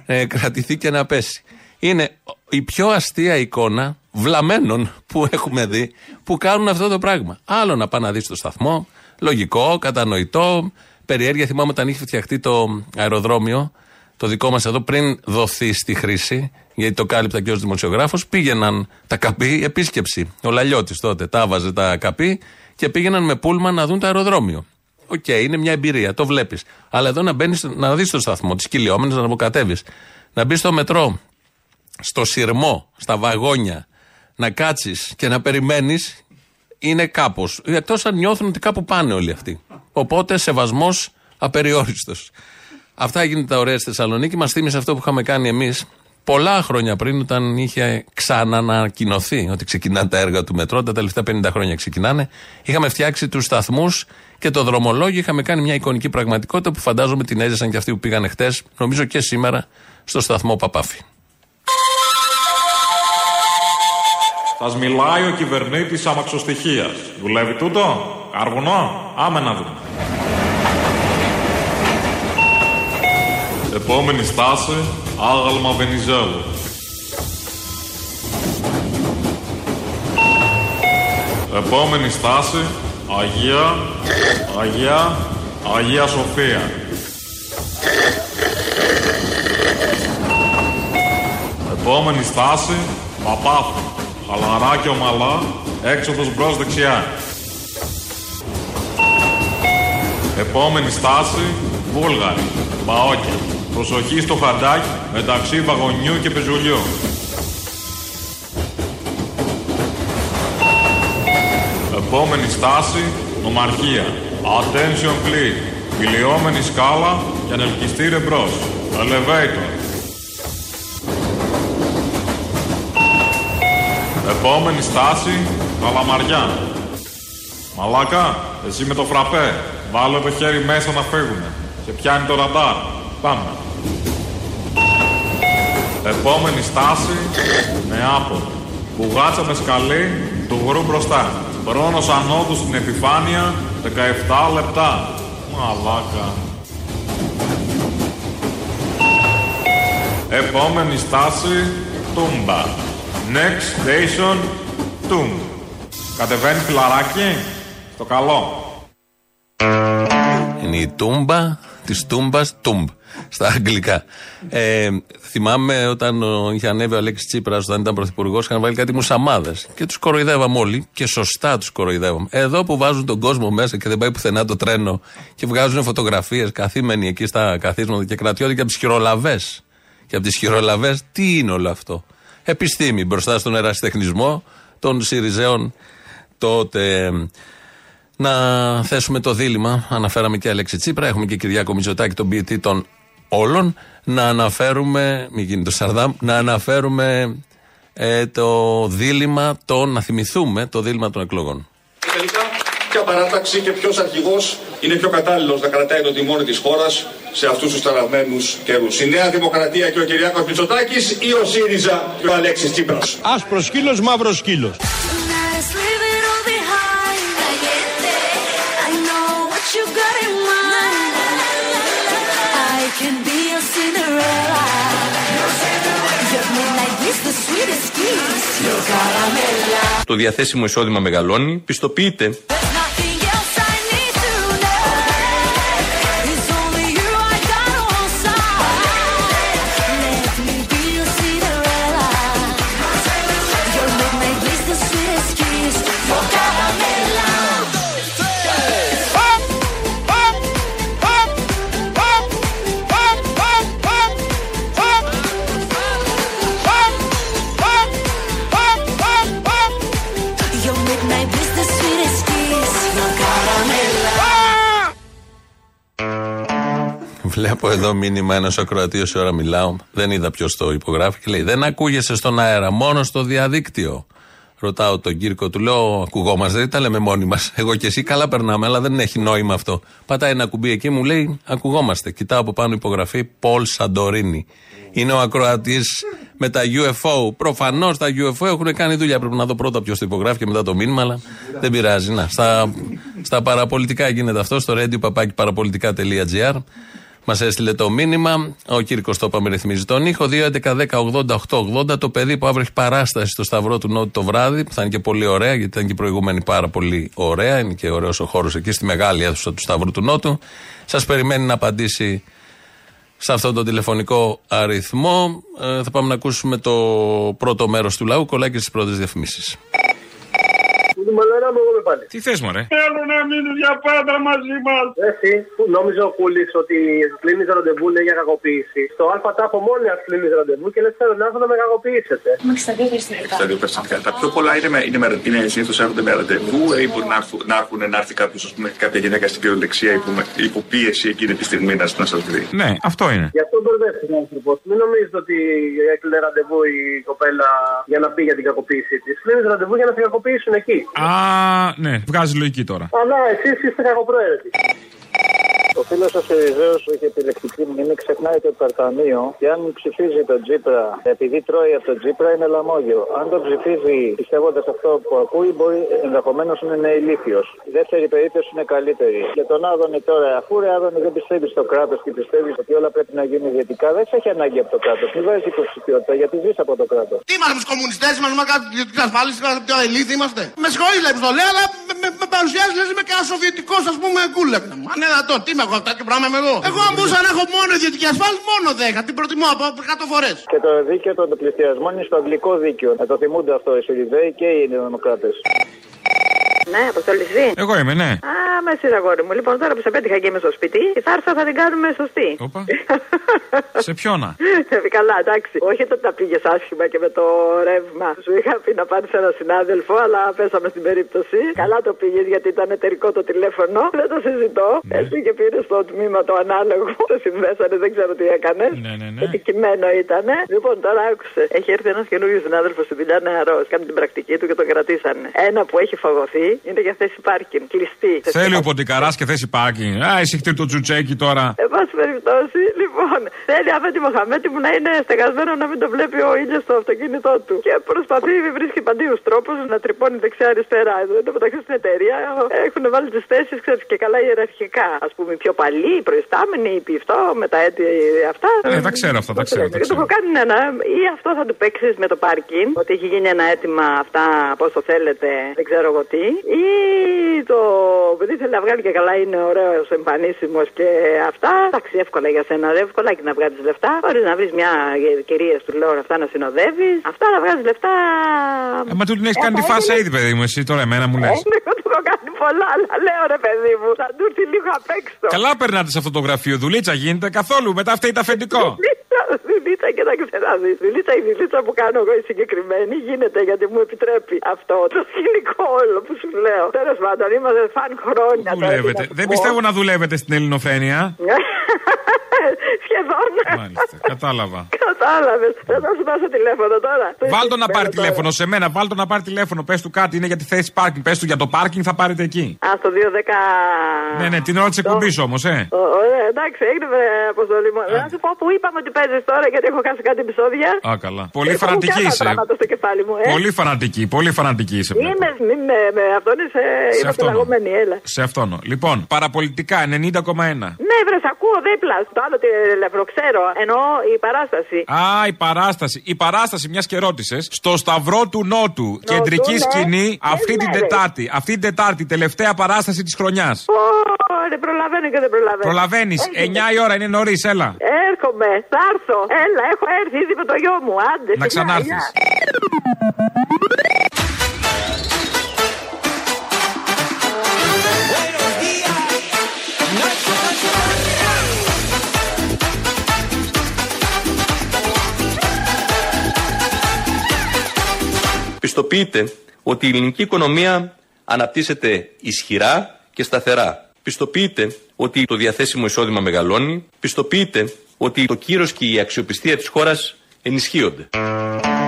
ε, κρατηθεί και να πέσει. Είναι η πιο αστεία εικόνα βλαμένων που έχουμε δει που κάνουν αυτό το πράγμα. Άλλο να πάει να δεις το σταθμό, λογικό, κατανοητό, περιέργεια. Θυμάμαι όταν είχε φτιαχτεί το αεροδρόμιο το δικό μας εδώ πριν δοθεί στη χρήση, γιατί το κάλυπτα και ως δημοσιογράφος, πήγαιναν τα ΚΑΠΗ επίσκεψη. Ο Λαλιώτης τότε τα 'βαζε τα ΚΑΠΗ και πήγαιναν με πούλμαν να δουν το αεροδρόμιο. Οκ, είναι μια εμπειρία, το βλέπεις. Αλλά εδώ να μπαίνεις να δεις το σταθμό, τις κυλιόμενες, να αποκατεύει. Να μπεις στο μετρό, στο συρμό, στα βαγόνια, να κάτσεις και να περιμένεις, είναι κάπως. Εκτό αν νιώθουν ότι κάπου πάνε όλοι αυτοί. Οπότε σεβασμός απεριόριστος. Αυτά έγινε τα ωραία στη Θεσσαλονίκη. Μας θύμισε αυτό που είχαμε κάνει εμείς πολλά χρόνια πριν, όταν είχε ξανανακοινωθεί ότι ξεκινάνε τα έργα του μετρό. Τα τελευταία 50 χρόνια ξεκινάνε. Είχαμε φτιάξει τους σταθμούς και το δρομολόγιο. Είχαμε κάνει μια εικονική πραγματικότητα που φαντάζομαι την έζησαν και αυτοί που πήγαν χτες, νομίζω και σήμερα, στο σταθμό Παπάφη. Σας μιλάει ο κυβερνήτης αμαξοστοιχίας. Δουλεύει τούτο, καρβουνό, άμε να δούμε. Επόμενη στάση, άγαλμα Βενιζέλου. Επόμενη στάση, Αγία, Αγία, Αγία Σοφία. Επόμενη στάση, Παπάθου. Χαλαρά και ομαλά, έξοδος μπρος δεξιά. Επόμενη στάση, Βούλγαρη, Μπαόκια. Προσοχή στο χαντάκι μεταξύ βαγονιού και πεζουλιού. Επόμενη στάση, νομαρχία. Attention please. Κυλιόμενη σκάλα και ανελκυστήρε μπρος. Elevator. Επόμενη στάση, Καλαμαριά. Μαλάκα, εσύ με το φραπέ. Βάλε το χέρι μέσα να φύγουμε. Και πιάνει το ραντάρ. Πάμε. Επόμενη στάση, Νεάπολη. Μπουγάτσα με σκαλί, του γρου μπροστά. Χρόνος ανώδου στην επιφάνεια, 17 λεπτά. Μαλάκα. Επόμενη στάση, Τούμπα. Next station, Τούμπ. Κατεβαίνει φιλαράκι, στο καλό. Είναι η τούμπα της τούμπας τούμπ στα αγγλικά. Ε, θυμάμαι όταν ο, είχε ανέβει ο Αλέξης Τσίπρας, όταν ήταν πρωθυπουργός, είχαν βάλει κάτι μουσαμάδες. Και τους κοροϊδεύαμε όλοι και σωστά τους κοροϊδεύαμε. Εδώ που βάζουν τον κόσμο μέσα και δεν πάει πουθενά το τρένο και βγάζουν φωτογραφίες καθήμενοι εκεί στα καθίσματα και κρατιώται και από τις χειρολαβές. Και από τις χειρολαβές, τι είναι όλο αυτό; Επιστήμη μπροστά στον ερασιτεχνισμό των Σιριζέων τότε. Να θέσουμε το δίλημα. Αναφέραμε και Αλέξη Τσίπρα, έχουμε και Κυριάκο Μητσοτάκη, τον ποιητή των όλων. Να αναφέρουμε, μην γίνει το Σαρδάμ, να αναφέρουμε ε, το δίλημα, το, να θυμηθούμε το δίλημα των εκλογών. Τελικά, ποια παράταξη και ποιος αρχηγός είναι πιο κατάλληλος να κρατάει το τιμόνι της χώρας σε αυτούς τους ταραγμένου καιρούς. Η Νέα Δημοκρατία και ο Κυριάκος Μητσοτάκης ή ο ΣΥΡΙΖΑ και ο Αλέξης Τσίπρας. Άσπρος σκύλος, μαύρος σκύλος. Το διαθέσιμο εισόδημα μεγαλώνει, πιστοποιείται. Βλέπω εδώ μήνυμα ένας ακροατής όση ώρα μιλάω. Δεν είδα ποιος το υπογράφει και λέει: Δεν ακούγεσαι στον αέρα, μόνο στο διαδίκτυο. Ρωτάω τον Κύρκο, του λέω: Ακουγόμαστε, δεν τα λέμε μόνοι μας. Εγώ και εσύ καλά περνάμε, αλλά δεν έχει νόημα αυτό. Πατάει ένα κουμπί εκεί, μου λέει: Ακουγόμαστε. Κοιτάω από πάνω υπογραφή Πολ Σαντορίνη. Είναι ο ακροατής με τα UFO. Προφανώς τα UFO έχουν κάνει δουλειά. Πρέπει να δω πρώτα ποιος το υπογράφει και μετά το μήνυμα, αλλά δεν πειράζει. Να, στα, στα παραπολιτικά γίνεται αυτό, στο radio παπάκι παραπολιτικά.gr. Μας έστειλε το μήνυμα. Ο Κύρκος το είπαμε ρυθμίζει τον ήχο. 2.11.10.80.880. Το παιδί που αύριο έχει παράσταση στο Σταυρό του Νότου το βράδυ, που θα είναι και πολύ ωραία, γιατί ήταν και η προηγούμενη πάρα πολύ ωραία. Είναι και ωραίος ο χώρος εκεί στη μεγάλη αίθουσα του Σταυρού του Νότου. Σας περιμένει να απαντήσει σε αυτόν τον τηλεφωνικό αριθμό. Ε, θα πάμε να ακούσουμε το πρώτο μέρος του λαού, κολλάει και στις πρώτες διαφημίσεις. Τι θες, Μωρέ; Θέλω να μείνει για πάντα μαζί μας. Εσύ, που νόμιζε ο Κούλης ότι κλείνεις ραντεβού λέει για κακοποίηση. Στο ΑΛΦΑ τάφο μόνοι ας κλείνεις ραντεβού και λες θέλω να έρθω να με κακοποιήσετε. Με 62 περιστατικά. 62 περιστατικά. Τα πιο πολλά είναι, με, είναι, με, είναι συνήθως έρχονται με ραντεβού ή μπορεί να έρθουν, να, έρθουν, να έρθει κάποιος, ας πούμε, κάποια γυναίκα στην κυριολεξία υπό, υπό πίεση εκείνη τη στιγμή να, να σας δει. Ναι, αυτό είναι. Γι' αυτό μπερδεύτηκε ο άνθρωπος. Μην νομίζετε ότι έκλεινε ραντεβού η κοπέλα για να πει για την κακοποίησή της. Κλείνεις ραντεβού για να την κακοποιήσουν εκεί. Α, ναι, βγάζει λογική τώρα. Αλλά εσείς είστε κακοπροαίρετοι. Ο φίλος ο Σιριζέο που είχε επιλεκτική μνήμη ξεχνάει το υπερταμείο και αν ψηφίζει τον Τζίπρα επειδή τρώει από τον Τζίπρα είναι λαμόγιο. Αν τον ψηφίζει πιστεύοντας αυτό που ακούει, μπορεί ενδεχομένως να είναι ηλίθιος. Η δεύτερη περίπτωση είναι καλύτερη. Για τον Άδωνη τώρα, αφού ρε Άδωνη δεν πιστεύεις στο κράτος και πιστεύεις ότι όλα πρέπει να γίνουν ιδιωτικά, δεν σε έχει ανάγκη από το κράτος. Μην βάζει υποψηφιότητα γιατί ζεις από το κράτος. Τι είμαστε τους κομμουνιστές, είμαστε με κάτι ιδιωτική ασφάλιση, είμαστε πιο ελίθι είμαστε. Με συγχωρεί, λέει που το λέω, αλλά με, με, με παρουσιάζεις λες με κανένα σοβιετικό, ας πούμε, κούλεπ. Μα ναι, δυνατόν, τι με έχω αυτά και πράγμα είμαι εγώ. Εγώ αν μπορούσα να έχω μόνο ιδιωτική ασφάλιση, μόνο 10. Την προτιμώ από 100 φορές. Και το δίκαιο των πληστηριασμών είναι στο αγγλικό δίκαιο. Να το θυμούνται αυτό οι Σιριζέοι και οι Δημοκράτες. Ναι, αποστολή εσύ. Εγώ είμαι, ναι. Α, με εσύ αγόρι μου. Λοιπόν, τώρα που σε πέτυχα και είμαι στο σπίτι, η θάρσα θα την κάνουμε σωστή. Οπα. σε ποιόνα; Ε, Καλά, εντάξει. Όχι ότι τα πήγες άσχημα και με το ρεύμα. Σου είχα πει να πάρεις ένα συνάδελφο, αλλά πέσαμε στην περίπτωση. Καλά το πήγες γιατί ήταν εταιρικό το τηλέφωνο. Δεν το συζητώ. Ναι. Έτσι και πήρες στο τμήμα το ανάλογο. Το συνδέσανε, δεν ξέρω τι έκανες. Ναι, ναι, ναι. Επιτυχημένο ήταν. Λοιπόν, τώρα άκουσε. Έχει έρθει ένας καινούριο συνάδελφος στη δουλειά νεαρός. Κάνει την πρακτική του και τον κρατήσανε. Ένα που έχει φαγωθεί είναι για θέση πάρκινγκ. Κλειστή. Θέλει ο Ποντικαράς και θέση πάρκινγκ. Α, εσύ χτύρ το τσουτσέκι τώρα. Εν πάση περιπτώσει, λοιπόν, θέλει Αφέντη Μοχαμέτη μου να είναι στεγασμένο να μην το βλέπει ο ήλιος στο αυτοκίνητό του. Και προσπαθεί, βρίσκει παντίου τρόπους να τρυπώνει δεξιά-αριστερά. Εδώ εν τω μεταξύ στην εταιρεία έχουν βάλει τις θέσεις, ξέρεις και καλά ιεραρχικά. Α πούμε, οι πιο παλιοί, οι προϊστάμενοι, οι πιφτό, με τα έτη αυτά. Ε, τα ξέρω αυτά, τα ξέρω. τα Και του ξέρω. έχω κάνει ένα, ή αυτό θα του παίξεις με το πάρκινγκ, ότι έχει γίνει ένα αίτημα αυτά, πώς το θέλετε, δεν ξέρω εγώ τι. Ή το επειδή θέλει να βγάλει και καλά, είναι ωραίος, εμφανίσιμος και αυτά. Εντάξει, εύκολα για σένα, δεν εύκολα και να βγάλει λεφτά. Μπορείς να βρεις μια κυρία του λέω αυτά να συνοδεύεις. Αυτά να βγάζεις λεφτά. Ε, μα του την έχει κάνει τη φάσα ήδη, παιδί μου, εσύ τώρα εμένα μου λες. Ε, Εγώ του έχω κάνει πολλά, αλλά λέω ρε παιδί μου, θα του έρθει λίγο απ' έξω. Καλά περνάτε σε αυτό το γραφείο. Δουλίτσα γίνεται καθόλου. Μετά φταίει τα αφεντικό. Δουλίτσα και να ξέρει. Δουλίτσα η δουλίτσα που κάνω εγώ η συγκεκριμένη γίνεται γιατί μου επιτρέπει αυτό το σκηνικό όλο που σου λέω. Τέλος πάντων, είμαστε φαν χρόνια. τώρα, τι Δουλεύετε. να σου Δεν πω. πιστεύω να δουλεύετε στην ελληνοφρένεια. Σχεδόν. Μάλιστα, κατάλαβα. Κατάλαβες. Δεν θα σου δώσω τηλέφωνο τώρα. Βάλτο να πάρει Τώρα. τηλέφωνο σε μένα, βάλτο να πάρει τηλέφωνο. Πες του κάτι, είναι για τη θέση πάρκινγκ. Πες του για το πάρκινγκ θα πάρετε εκεί. Α, στο 210. Ναι, ναι, την ώρα της εκπομπής όμως, ε. Ω, Ωραία, εντάξει, έγινε βρε, αποστολή μου. Να σου πω που είπαμε ότι παίζεις τώρα γιατί έχω χάσει κάτι επεισόδια. Α, καλά. Πολύ Έχω φανατική και άλλα είσαι. πράγματα στο κεφάλι μου, ε. Πολύ φανατική, πολύ φανατική είσαι. βλέπω. Είμαι, μη με, με αυτόν είσαι, Σε είμαι αυτόν. πελαγωμένη, έλα. Σε αυτόν. Λοιπόν, παραπολιτικά 90,1. Ναι, βρε, σ' ακούω δίπλα. Το άλλο τηλέφωνο ξέρω. Εννοώ η παράσταση. Α, η παράσταση. Η παράσταση, μιας και ρώτησες, στο Σταυρό του Νότου, κεντρική ναι. σκηνή, αυτή Ποιες την μέρες; Τετάρτη. Αυτή την Τετάρτη, τελευταία παράσταση της χρονιάς. Ω, δεν προλαβαίνω και δεν προλαβαίνω. Προλαβαίνεις. Έγινε. 9 η ώρα είναι νωρίς, έλα. Έρχομαι, θα έρθω. Έλα, έχω έρθει ήδη με το γιο μου. Άντε, Να σιγά, ξανάρθεις. γεια. Πιστοποιείτε ότι η ελληνική οικονομία αναπτύσσεται ισχυρά και σταθερά. Πιστοποιείτε ότι το διαθέσιμο εισόδημα μεγαλώνει. Πιστοποιείτε ότι το κύρος και η αξιοπιστία της χώρας ενισχύονται.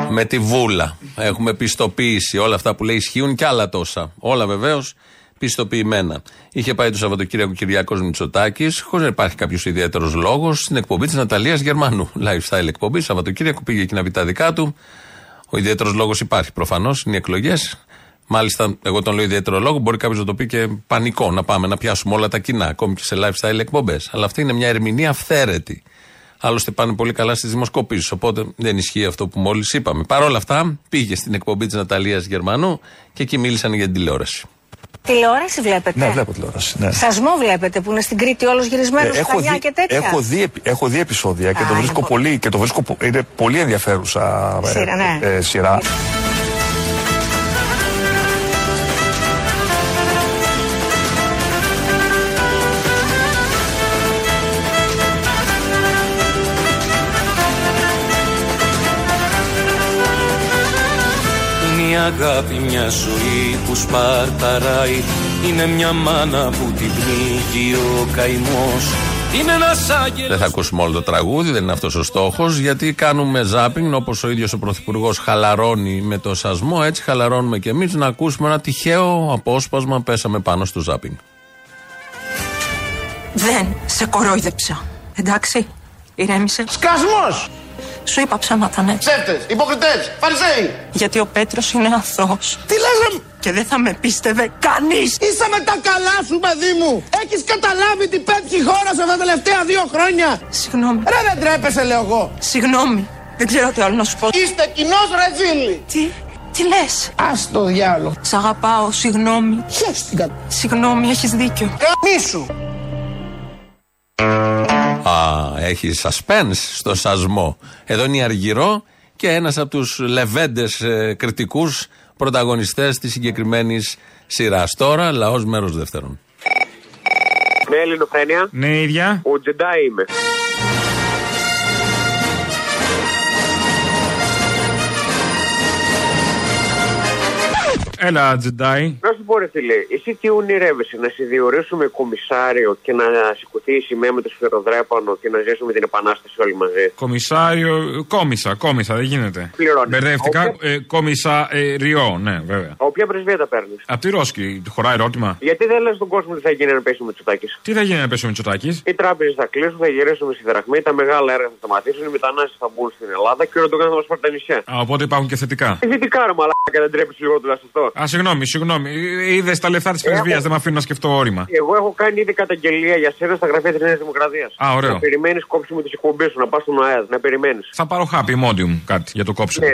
Με τη βούλα. Έχουμε πιστοποίηση. Όλα αυτά που λέει ισχύουν και άλλα τόσα. Όλα βεβαίως πιστοποιημένα. Είχε πάει το Σαββατοκύριακο Κυριακό Μητσοτάκης, χωρίς να υπάρχει κάποιος ιδιαίτερος λόγος, στην εκπομπή της Ναταλίας Γερμανού. Lifestyle εκπομπή. Σαββατοκύριακο πήγε εκεί να πει τα δικά του. Ο ιδιαίτερος λόγος υπάρχει προφανώς, είναι οι εκλογές. Μάλιστα, εγώ τον λέω ιδιαίτερο λόγο, μπορεί κάποιος να το πει και πανικό, να πάμε να πιάσουμε όλα τα κοινά, ακόμη και σε lifestyle εκπομπές. Αλλά αυτή είναι μια ερμηνεία αυθαίρετη. Άλλωστε πάνε πολύ καλά στις δημοσκοπήσεις. Οπότε δεν ισχύει αυτό που μόλις είπαμε. Παρ' όλα αυτά, πήγε στην εκπομπή της Ναταλίας Γερμανού και εκεί μίλησαν για την τηλεόραση. Τηλεόραση βλέπετε; Ναι, βλέπω τηλεόραση. Ναι. Σασμό βλέπετε που είναι στην Κρήτη όλος γυρισμένος Ε, στα δει, και τέτοια; έχω, δει, επει- έχω δει επεισόδια και Α, το βρίσκω είναι πολύ, και το βρίσκω, πο- είναι πολύ ενδιαφέρουσα ε, Σειρά, ναι. ε, σειρά. Αγάπη μια ζωή που σπαρταράει Είναι μια μάνα που την πνίγει ο καημός Είναι ένας άγγελος Δεν θα ακούσουμε όλο το τραγούδι, δεν είναι αυτός ο στόχος, γιατί κάνουμε ζάπινγκ όπως ο ίδιος ο Πρωθυπουργός χαλαρώνει με το σασμό, έτσι χαλαρώνουμε και εμείς να ακούσουμε ένα τυχαίο απόσπασμα. Πέσαμε πάνω στο ζάπινγκ. Δεν σε κορόιδεψα. Εντάξει, ηρέμησε. Σκασμός! Σου είπα ψέματα, ναι. Ψεύτες, υποκριτές, φαρισαίοι! Γιατί ο Πέτρος είναι αθώος. Τι λες ρε... Και δεν θα με πίστευε κανείς. Είσαι με τα καλά σου, παιδί μου! Έχεις καταλάβει τι πέτυχε η χώρα σε αυτά τα τελευταία δύο χρόνια! Συγγνώμη. Ρε δεν τρέπεσαι, λέω εγώ! Συγγνώμη. Δεν ξέρω τι άλλο να σου πω. Είστε κοινός ρε φίλοι! Τι, τι λες; Ας το διάλογο. Σ' αγαπάω, συγγνώμη. Χέστηκα. Συγγνώμη, έχεις δίκιο. Καμίσου! Α, έχει suspense στο σασμό. Εδώ είναι η Αργυρό και ένας από τους λεβέντες ε, κριτικούς πρωταγωνιστές της συγκεκριμένης σειράς. Τώρα, λαός μέρος δεύτερον. Ναι, Ελληνοφρένια. Ναι, ίδια. Ο Τζεντάι είμαι. Έλα, Τζεντάι. Να σου πω, ρε φίλε, εσύ τι ονειρεύεσαι, να σε διορίσουμε κομισάριο και να σηκωθεί η σημαία με το σφυροδρέπανο και να ζήσουμε την επανάσταση όλοι μαζί; Κομισάριο. Κόμισα, κόμισα, δεν γίνεται. Πληρώνει. Μπερδεύτηκα. Ε, κομισαριό, ναι, βέβαια. Από ποια πρεσβεία τα παίρνεις; Απ' τη Ρώσκη, χωράει ερώτημα. Γιατί δεν λες στον κόσμο τι θα γίνει να πέσει με τσουτάκι. Τι θα γίνει να πέσει ο Μητσοτάκης; Οι τράπεζες θα κλείσουν, θα γυρίσουμε στη δραχμή, τα μεγάλα έργα θα σταματήσουν, οι μετανάστες θα μπουν στην Ελλάδα και όλο το θα μας πάρει τα νησιά. Α, οπότε υπάρχουν και θετικά. Ε, Τι κάνω, μαλάκα, δεν τρέπεις λίγο τουλάχιστον αυτό. Α, συγγνώμη, συγγνώμη. Είδες τα λεφτά της πρεσβείας, δεν με αφήνουν να σκεφτώ όρημα. Εγώ έχω κάνει ήδη καταγγελία για σένα στα γραφεία της Νέας Δημοκρατίας. Α, ωραίο. Να περιμένεις κόψιμο τη εκπομπή σου, να πας στον ΑΕΔ, να περιμένεις. Θα πάρω χάπι, μόντιουμ, κάτι για το κόψιμο. Ναι,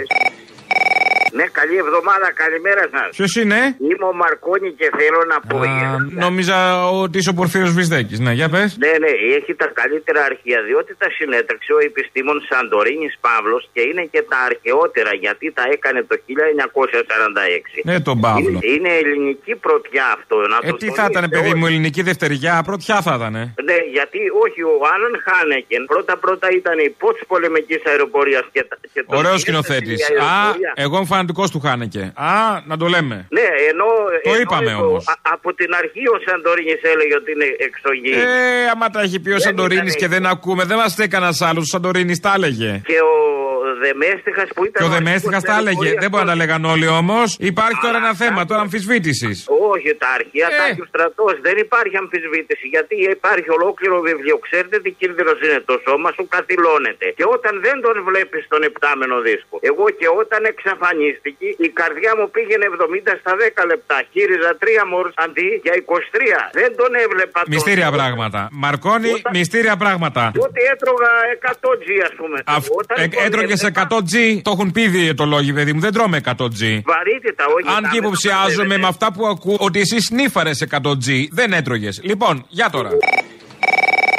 καλή εβδομάδα, καλημέρα σας. Ποιος είναι; Είμαι ο Μαρκόνη και θέλω να πω. Α, νόμιζα ότι είσαι ο Πορφύριο Βυσδέκης. Ναι, για πες. Ναι, ναι, έχει τα καλύτερα αρχεία διότι τα συνέταξε ο επιστήμον Σαντορίνης Παύλος και είναι και τα αρχαιότερα γιατί τα έκανε το 1946. Ναι, τον Παύλο. Είναι, είναι ελληνική πρωτιά αυτό. Να Ε, το τι θα ήταν, τονίσετε παιδί όλοι. μου, ελληνική δευτεριά, πρωτιά θα ήταν. Ναι, γιατί όχι, ο Άλλον Χάνεκεν πρώτα-πρώτα ήταν υπό τη πολεμικής αεροπορίας και, τα- και το Ωραίος πήρε σκηνοθέτης. στην Α, αεροπορία. εγώ είμαι φανατικό του Χάνεκε. Α, να το λέμε. Ναι, ενώ. Το ενώ είπαμε εγώ- όμως. α- από την αρχή ο Σαντορίνης έλεγε ότι είναι εξωγή. Ε, άμα τα έχει πει ο Δεν Σαντορίνης ήταν και δεν ακούμε, δεν μας στέκει κανένα άλλο. Ο Σαντορίνης τα έλεγε. Και ο Δεμέστιχας που ήταν. Και ο αρχηγός Δεμέστιχας της τα έλεγε. αεροπορίας Δεν μπορεί να τα λέγαν όλοι όμως. Υπάρχει τώρα ένα θέμα τώρα αμφισβήτησης. Όχι, τα αρχεία τα έχει ο στρατός. Δεν υπάρχει αμφισβήτηση. Γιατί υπάρχει ολόκληρο βιβλίο. Ξέρετε τι κίνδυνος είναι. Το σώμα σου καθυλώνεται. Και όταν δεν τον βλέπεις στον επτάμενο δίσκο. Εγώ και όταν εξαφανίστηκε, η καρδιά μου πήγαινε 70 στα 10 λεπτά. Χείριζα 3 μόρς αντί για 23. Δεν τον έβλεπα. τον- Μυστήρια πράγματα. Μαρκώνει, μυστήρια πράγματα. Ότι έτρωγα 100 G, ας πούμε. Αυ- Όταν ε, τον Έτρωγε έβλεπα, 100G, το έχουν πει οι διαιτολόγοι, παιδί μου. Δεν τρώμε 100G. Βαρύτητα, όχι. Αν τα και δεν υποψιάζομαι με αυτά που ακούω ότι εσύ σνίφαρες 100G, δεν έτρωγες. Λοιπόν, για τώρα.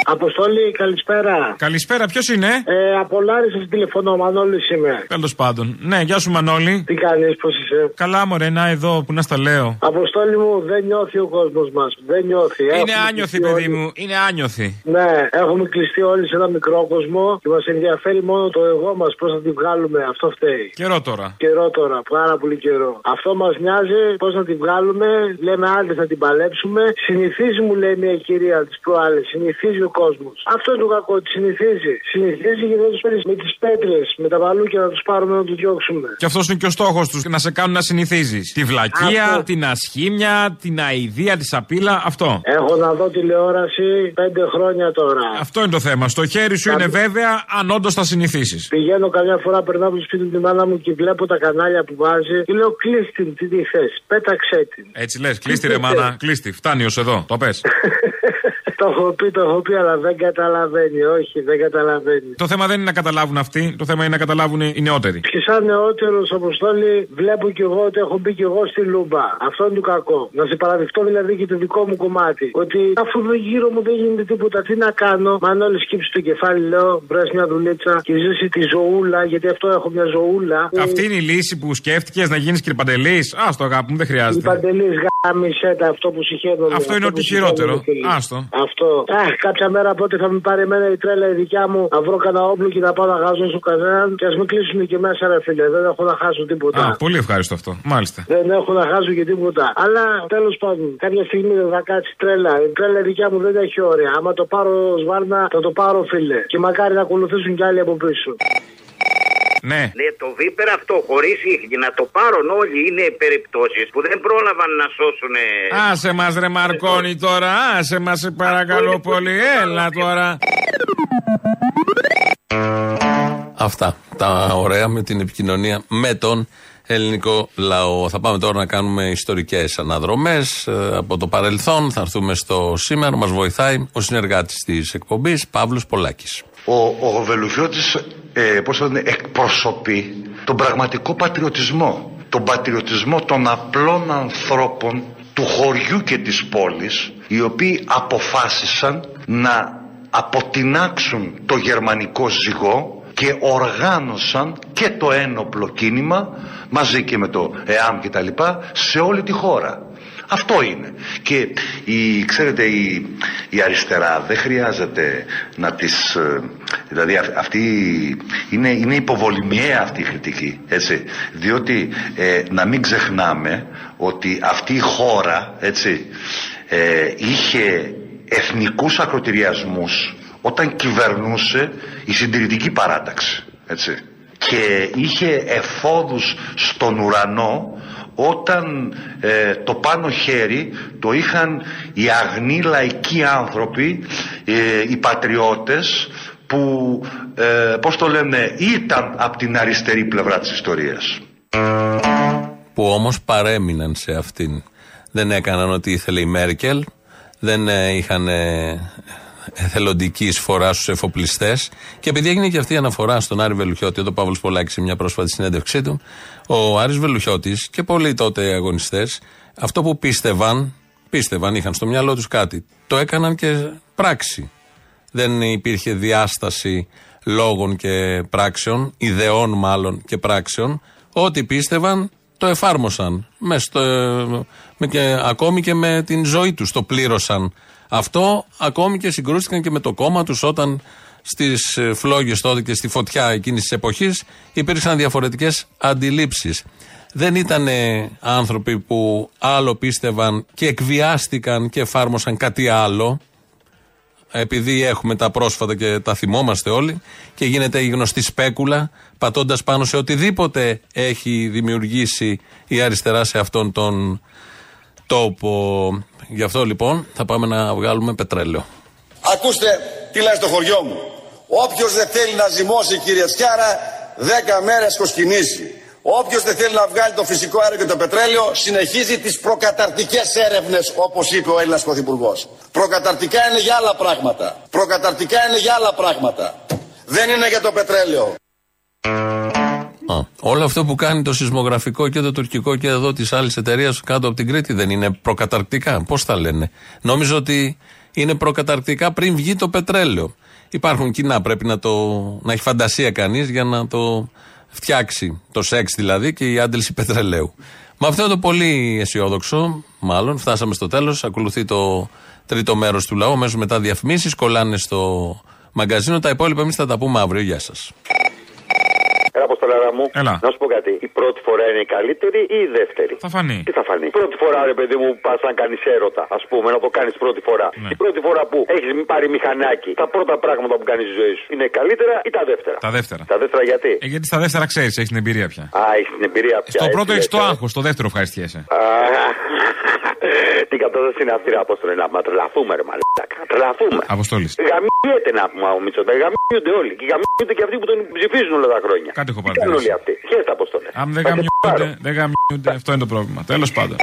Αποστόλη, καλησπέρα. Καλησπέρα, ποιος είναι; Ε, από Λάρισα σε τηλεφωνώ, Μανώλη είμαι. Τέλος πάντων. Ναι, γεια σου Μανώλη. Τι κάνεις, πώς είσαι; Καλά, μωρέ, να εδώ που να στα λέω. Αποστόλη μου, δεν νιώθει ο κόσμος μας. Δεν νιώθει. Είναι Έχουμε άνιωθη, κλειστεί παιδί όλοι. μου. Είναι άνιωθη. Ναι, έχουμε κλειστεί όλοι σε ένα μικρό κόσμο και μας ενδιαφέρει μόνο το εγώ μας. Πώς θα τη βγάλουμε, αυτό φταίει. Καιρό τώρα. Καιρό τώρα, πάρα πολύ καιρό. Αυτό μας νοιάζει, πώς να τη βγάλουμε. Λέμε άντε θα την παλέψουμε. Συνηθίζει, μου λέει μια κυρία της προάλλες. Συνηθίζει ο κόσμος. Αυτό είναι το κακό, τη συνηθίζει. Συνηθίζει και δεν τους παίρνεις με τις πέτρες, με τα βαλούκια να τους πάρουμε να τους διώξουμε. Και αυτός είναι και ο στόχος τους, να σε κάνουν να συνηθίζεις. Τη βλακεία, Αυτό. την ασχήμια, την αηδία, τη σαπίλα, αυτό. Έχω να δω τηλεόραση πέντε χρόνια τώρα. Αυτό είναι το θέμα. Στο χέρι σου είναι βέβαια αν όντως θα συνηθίσεις. Πηγαίνω καμιά φορά, περνάω από το σπίτι τη μάνα μου και βλέπω τα κανάλια που βάζει. Και λέω κλείστη την, τι, τι θες, πέταξέ την. Έτσι λες, κλείστη ρε μάνα, κλείστη. Φτάνει ως εδώ, το πες. Το Το έχω πει, το έχω πει, αλλά δεν καταλαβαίνει. Όχι, δεν καταλαβαίνει. Το θέμα δεν είναι να καταλάβουν αυτοί, το θέμα είναι να καταλάβουν οι νεότεροι. Και σαν νεότερος Αποστόλη, βλέπω κι εγώ ότι έχω μπει κι εγώ στη λούμπα. Αυτό είναι το κακό. Να σε παραδειχτώ δηλαδή και το δικό μου κομμάτι. Ότι αφού εδώ γύρω μου δεν γίνεται τίποτα, τι να κάνω. Μανώλη σκύψει το κεφάλι, λέω, βρες μια δουλίτσα και ζήσει τη ζωούλα, γιατί αυτό έχω μια ζωούλα. Αυτή είναι η λύση που σκέφτηκες να γίνεις κύριε Παντελής; Α το αγάπη μου, δεν Η χρειάζεται. Παντελή γάμισέτα αυτό που συχαίνω. Αυτό είναι ό,τι χειρότερο. Άστο. Αυτό. Αχ, κάποια μέρα πότε θα με πάρει εμένα η τρέλα η δικιά μου να βρω κανένα όπλο και να πάω να γάζω στον κανέναν και ας με κλείσουν και μέσα, ρε φίλε. Δεν έχω να χάσω τίποτα. Α, πολύ ευχάριστο αυτό. Μάλιστα. Δεν έχω να χάσω και τίποτα. Αλλά τέλος πάντων, κάποια στιγμή δεν θα κάτσει τρέλα. Η τρέλα η δικιά μου δεν έχει όρια. Άμα το πάρω σβάρνα, θα το πάρω, φίλε. Και μακάρι να ακολουθήσουν κι άλλοι από πίσω. Ναι. Ναι, το βίπερ αυτό χωρίς ήχη να το πάρουν όλοι είναι περιπτώσεις που δεν πρόλαβαν να σώσουν. Άσε μας ρε Μαρκόνι τώρα, άσε μας σε παρακαλώ πολύ, έλα τώρα. Αυτά τα ωραία με την επικοινωνία με τον ελληνικό λαό. Θα πάμε τώρα να κάνουμε ιστορικές αναδρομές ε, από το παρελθόν. Θα έρθουμε στο σήμερα. Μας βοηθάει ο συνεργάτης της εκπομπής, Παύλος Πολάκης. Ο, ο Βελουχιώτης ε, πώς θα λένε, εκπροσωπεί τον πραγματικό πατριωτισμό. Τον πατριωτισμό των απλών ανθρώπων του χωριού και της πόλης οι οποίοι αποφάσισαν να αποτινάξουν το γερμανικό ζυγό και οργάνωσαν και το ένοπλο κίνημα μαζί και με το ΕΑΜ και τα λοιπά σε όλη τη χώρα. Αυτό είναι. Και η, ξέρετε η, η αριστερά δεν χρειάζεται να τις... ε, Δηλαδή αυ- αυτή είναι, είναι υποβολημιαία αυτή η κριτική. Έτσι. Διότι ε, να μην ξεχνάμε ότι αυτή η χώρα έτσι, ε, είχε εθνικούς ακροτηριασμούς όταν κυβερνούσε η συντηρητική παράταξη. Έτσι. Και είχε εφόδους στον ουρανό όταν ε, το πάνω χέρι το είχαν οι αγνοί λαϊκοί άνθρωποι, ε, οι πατριώτες που, ε, πώς το λένε, ήταν από την αριστερή πλευρά της ιστορίας. που όμως παρέμειναν σε αυτήν. Δεν έκαναν ό,τι ήθελε η Μέρκελ, δεν ε, είχαν ε, εθελοντική εισφορά στους εφοπλιστές. Και επειδή έγινε και αυτή η αναφορά στον Άρη Βελουχιώτη, εδώ ο Παύλος Πολάκης σε μια πρόσφατη συνέντευξή του, ο Άρης Βελουχιώτης και πολλοί τότε αγωνιστές, αυτό που πίστευαν, πίστευαν, είχαν στο μυαλό τους κάτι, το έκαναν και πράξη. Δεν υπήρχε διάσταση λόγων και πράξεων, ιδεών μάλλον και πράξεων. Ό,τι πίστευαν το εφάρμοσαν. Με στο, με και, ακόμη και με την ζωή τους το πλήρωσαν. Αυτό ακόμη και συγκρούστηκαν και με το κόμμα τους όταν στις ε, φλόγες τότε και στη φωτιά εκείνης της εποχής υπήρξαν διαφορετικές αντιλήψεις. Δεν ήταν άνθρωποι που άλλο πίστευαν και εκβιάστηκαν και εφάρμοσαν κάτι άλλο επειδή έχουμε τα πρόσφατα και τα θυμόμαστε όλοι και γίνεται η γνωστή σπέκουλα πατώντας πάνω σε οτιδήποτε έχει δημιουργήσει η αριστερά σε αυτόν τον τόπο. Γι' αυτό λοιπόν θα πάμε να βγάλουμε πετρέλαιο. Ακούστε τι λέει στο χωριό μου. Όποιος δεν θέλει να ζυμώσει κύριε Σκιάρα, δέκα μέρες κοσκινήσει. Όποιος δεν θέλει να βγάλει το φυσικό αέριο και το πετρέλαιο, συνεχίζει τις προκαταρτικές έρευνες, όπως είπε ο Έλληνας Πρωθυπουργός. Προκαταρτικά είναι για άλλα πράγματα. Προκαταρτικά είναι για άλλα πράγματα. Δεν είναι για το πετρέλαιο. Α, όλο αυτό που κάνει το σεισμογραφικό και το τουρκικό και εδώ της άλλης εταιρείας κάτω από την Κρήτη δεν είναι προκαταρκτικά; Πώς τα λένε; Νόμιζω ότι είναι προκαταρκτικά πριν βγει το πετρέλαιο. Υπάρχουν κοινά, πρέπει να, το, να έχει φαντασία κανείς για να το φτιάξει. Το σεξ δηλαδή και η άντληση πετρελαίου. Με αυτό το πολύ αισιόδοξο, μάλλον, φτάσαμε στο τέλος. Ακολουθεί το τρίτο μέρος του λαού. Αμέσως μετά διαφημίσεις, κολλάνε στο μαγκαζίνο. Τα υπόλοιπα εμείς θα τα πούμε αύριο. Γεια σας. Έλα, Αποστολάρα μου. Έλα. Να σου πω κάτι. Η πρώτη φορά είναι η καλύτερη ή η δεύτερη; Θα φανεί. Τι θα φανεί; Πρώτη φορά, ρε παιδί μου, πας να κάνεις έρωτα, ας πούμε, να το κάνεις πρώτη φορά. Ναι. Η πρώτη φορά που έχεις πάρει μηχανάκι, τα πρώτα πράγματα που κάνεις στη ζωή σου είναι καλύτερα ή τα δεύτερα; Τα δεύτερα. Τα δεύτερα γιατί; Ε, γιατί στα δεύτερα ξέρεις, έχεις την εμπειρία πια. Α, έχεις την εμπειρία πια. Στο έτσι, πρώτο έχει έτσι. το άγχος, στο δεύτερο ευχαριστιέσαι. Α, Τι κατάσταση είναι αυτή, ρε Απόστολε, να μα τρελαθούμε, ρε μαλάκα. Τρελαθούμε. Αποστόλης. Γαμιέται να πούμε ο Μητσοτάκη, γαμιούνται όλοι. Και γαμιούνται και αυτοί που τον ψηφίζουν όλα τα χρόνια. Κάτι έχω Τι κάνουν όλοι παρατηρήσει. αυτοί; Χαίρετα, Απόστολε. Αν δεν γαμιούνται, δεν γαμιούνται, αυτό είναι το πρόβλημα. Τέλος πάντων.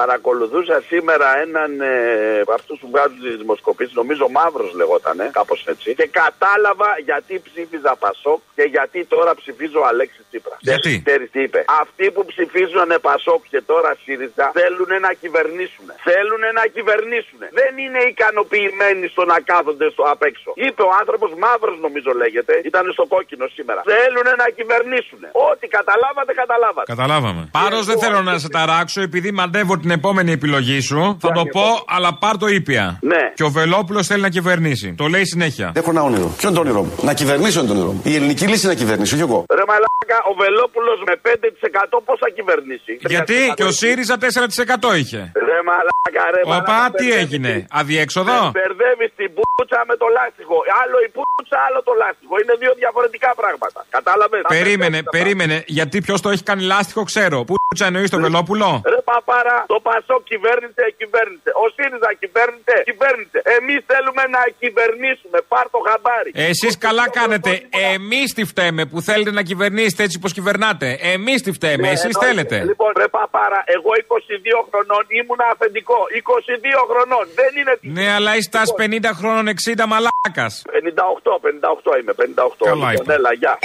Παρακολουθούσα σήμερα έναν ε, από αυτούς που βγάζουν τις δημοσκοπήσεις, νομίζω Μαύρος λεγότανε, κάπως έτσι. Και κατάλαβα γιατί ψήφιζα Πασόκ και γιατί τώρα ψηφίζω Αλέξη Τσίπρας. Γιατί; Ξέρεις τι είπε. Αυτοί που ψηφίζουν Πασόκ και τώρα ΣΥΡΙΖΑ θέλουν να κυβερνήσουν. Θέλουν να κυβερνήσουν. Δεν είναι ικανοποιημένοι στο να κάθονται στο απ' έξω. Είπε ο άνθρωπος Μαύρος, νομίζω λέγεται, ήταν στο κόκκινο σήμερα. Θέλουν να κυβερνήσουν. Ό,τι καταλάβατε, καταλάβατε. Καταλάβαμε. Πάρος δεν θέλω να σε ταράξω επειδή μαντεύω την επόμενη επιλογή σου. Θα το πω, αλλά πάρ το ήπια. Ναι. Και ο Βελόπουλος θέλει να κυβερνήσει. Το λέει συνέχεια. Έχω ένα όνειρο. Ποιο είναι το όνειρό μου; Να κυβερνήσω είναι το όνειρό μου. Η ελληνική λύση είναι να κυβερνήσω, όχι εγώ. Ρε μαλάκα, ο Βελόπουλος με 5% πώς θα κυβερνήσει; Γιατί και ο ΣΥΡΙΖΑ 4% είχε. Ρε μαλάκα, ρε Οπα, μαλάκα, τι μπερδεύεις έγινε, την- αδιέξοδο; Μπερδεύεις την πούτσα με το λάστιχο. Άλλο η πούτσα, άλλο το λάστιχο. Είναι δύο διαφορετικά πράγματα. Κατάλαβες; Περίμενε, περίμενε. Γιατί ποιος το έχει κάνει λάστιχο, ξέρω. Πού τσα εννοείς τον Βελόπουλο. Ρε παπάρα, το Πασό κυβέρνησε, κυβέρνησε. Ο ΣΥΡΙΖΑ κυβέρνησε, κυβέρνησε. Εμείς θέλουμε να κυβερνήσουμε. Πάρ το χαμπάρι. Εσείς καλά κάνετε. Εμείς τι φταίμε που θέλετε να κυβερνήσετε έτσι όπω κυβερνάτε. Εμείς τι φταίμε. Ναι, Εσείς εννοείται. θέλετε. Λοιπόν, ρε παπάρα, εγώ 22 χρονών ήμουν αφεντικό. 22 χρονών. Δεν είναι τι. Ναι, αλλά είστε 50 χρόνων 60 μαλάκας. 58, 58 είμαι, 58. Καλά λοιπόν, είπα. έλα, γεια.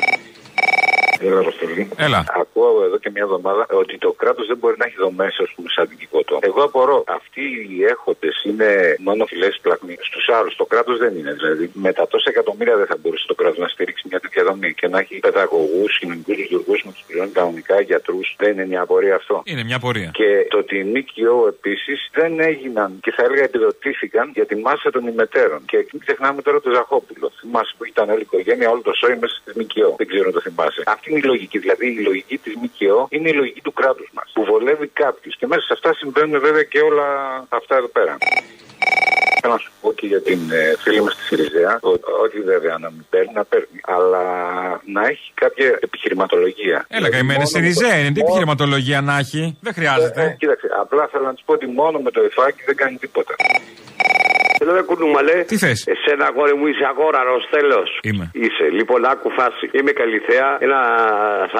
Έλα, Αποστολή. Έλα. Ακούω εδώ και μια εβδομάδα ότι το κράτος δεν μπορεί να έχει δομές, ας πούμε, σαν την Κικότο. Εγώ απορώ. Αυτοί οι έχοντες είναι μόνο φυλέ πλακμοί. Στους άλλους το κράτος δεν είναι. Δηλαδή, με τα τόσα εκατομμύρια δεν θα μπορούσε το κράτος να στηρίξει μια τέτοια δομή και να έχει παιδαγωγούς, κοινωνικούς λειτουργούς με τους πληρώνει κανονικά γιατρούς. Δεν είναι μια απορία αυτό. Είναι μια πορεία. Και το ότι οι ΜΚΟ επίσης δεν έγιναν και θα έλεγα επιδοτήθηκαν για τη μάσα των ημετέρων. Και μην ξεχνάμε τώρα το Ζαχόπουλο. Θυμάσαι που ήταν όλη η οικογένεια, όλο το σόι μέσα στη ΜΚΟ. Δεν ξέρω αν το θυμάσαι. Αυτή είναι η λογική. Δηλαδή η λογική της ΜΚΟ είναι η λογική του κράτους μας. Που βολεύει κάποιους. Και μέσα σε αυτά συμβαίνουν βέβαια και όλα αυτά εδώ πέρα. Θέλω να σου πω και για την ε, φίλη μας τη Σιριζέα, ότι όχι βέβαια να μην παίρνει, να παίρνει, αλλά να έχει κάποια επιχειρηματολογία. Έλα, καημένε στη Ριζέ είναι. Τι επιχειρηματολογία να έχει. Δεν χρειάζεται. Ε, κοίταξε, απλά θέλω να του πω ότι μόνο με το εφάκι δεν κάνει τίποτα. Έλα, κουνούμαλε. Τι θες; Εσένα, αγόρι μου, είσαι αγόραρος, τέλος. Είμαι. Είσαι. Λοιπόν, άκου φάση. Είμαι καλυθέα. Ένα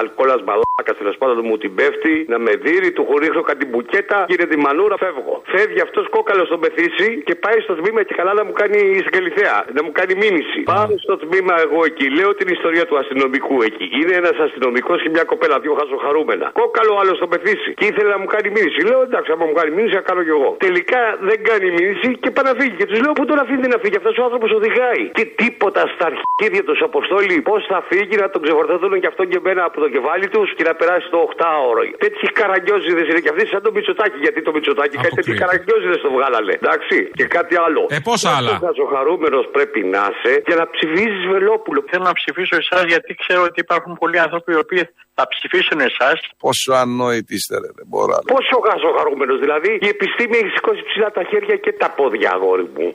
αλκόλα μπαλάκας τέλος πάντων μου την πέφτει. Να με δίνει, του ρίχνω κάτι μπουκέτα. Κύριε τη μανούρα, φεύγω. Φεύγει αυτός κόκαλος στον πεθύση και πάει στο τμήμα και καλά να μου κάνει στην καλυθέα. Να μου κάνει μήνυση. Πάω στο τμήμα εγώ εκεί. Λέω την ιστορία του αστυνομικού εκεί. Είναι ένας αστυνομικός και μια κοπέλα, δύο χαζοχαρούμενα. Κόκαλο άλλο στον πεθύση. Και ήθελε να μου κάνει μήνυση. Λέω εντάξει, άμα μου κάνει μήνυση, θα κάνω κι εγώ. Τελικά δεν κάνει μήνυση και πάει να φύγει. Και του λέω πού τον αφήνει να φύγει. Αυτός ο άνθρωπος οδηγάει. Και τίποτα στα αρχίδια τους αποστόλη. Πώς θα φύγει να τον ξεφορτωθούν και αυτόν και μένα από το κεφάλι τους και να περάσει το 8ωρο. Τέτοιοι καραγκιόζιδε είναι και αυτοί σαν το Μητσοτάκι. Γιατί το Μητσοτάκι κάτι τέτοιοι καραγκιόζιδε το βγάλανε. Εντάξει. Και κάτι άλλο. Ε, πόσα άλλα; Ο χαρούμενος πρέπει να είσαι για να ψηφίζεις Βελόπουλο. Θέλω να ψηφίσω εσάς γιατί ξέρω ότι υπάρχουν πολλοί άνθρωποι οι οποίοι θα ψηφίσουν εσάς. Πόσο ανόητοι είστε, ρε, δεν μπορώ. άλλο. Πόσο χαρούμενο, δηλαδή η επιστήμη έχει σηκώσει ψηλά τα χέρια και τα πόδια, αγόρι μου.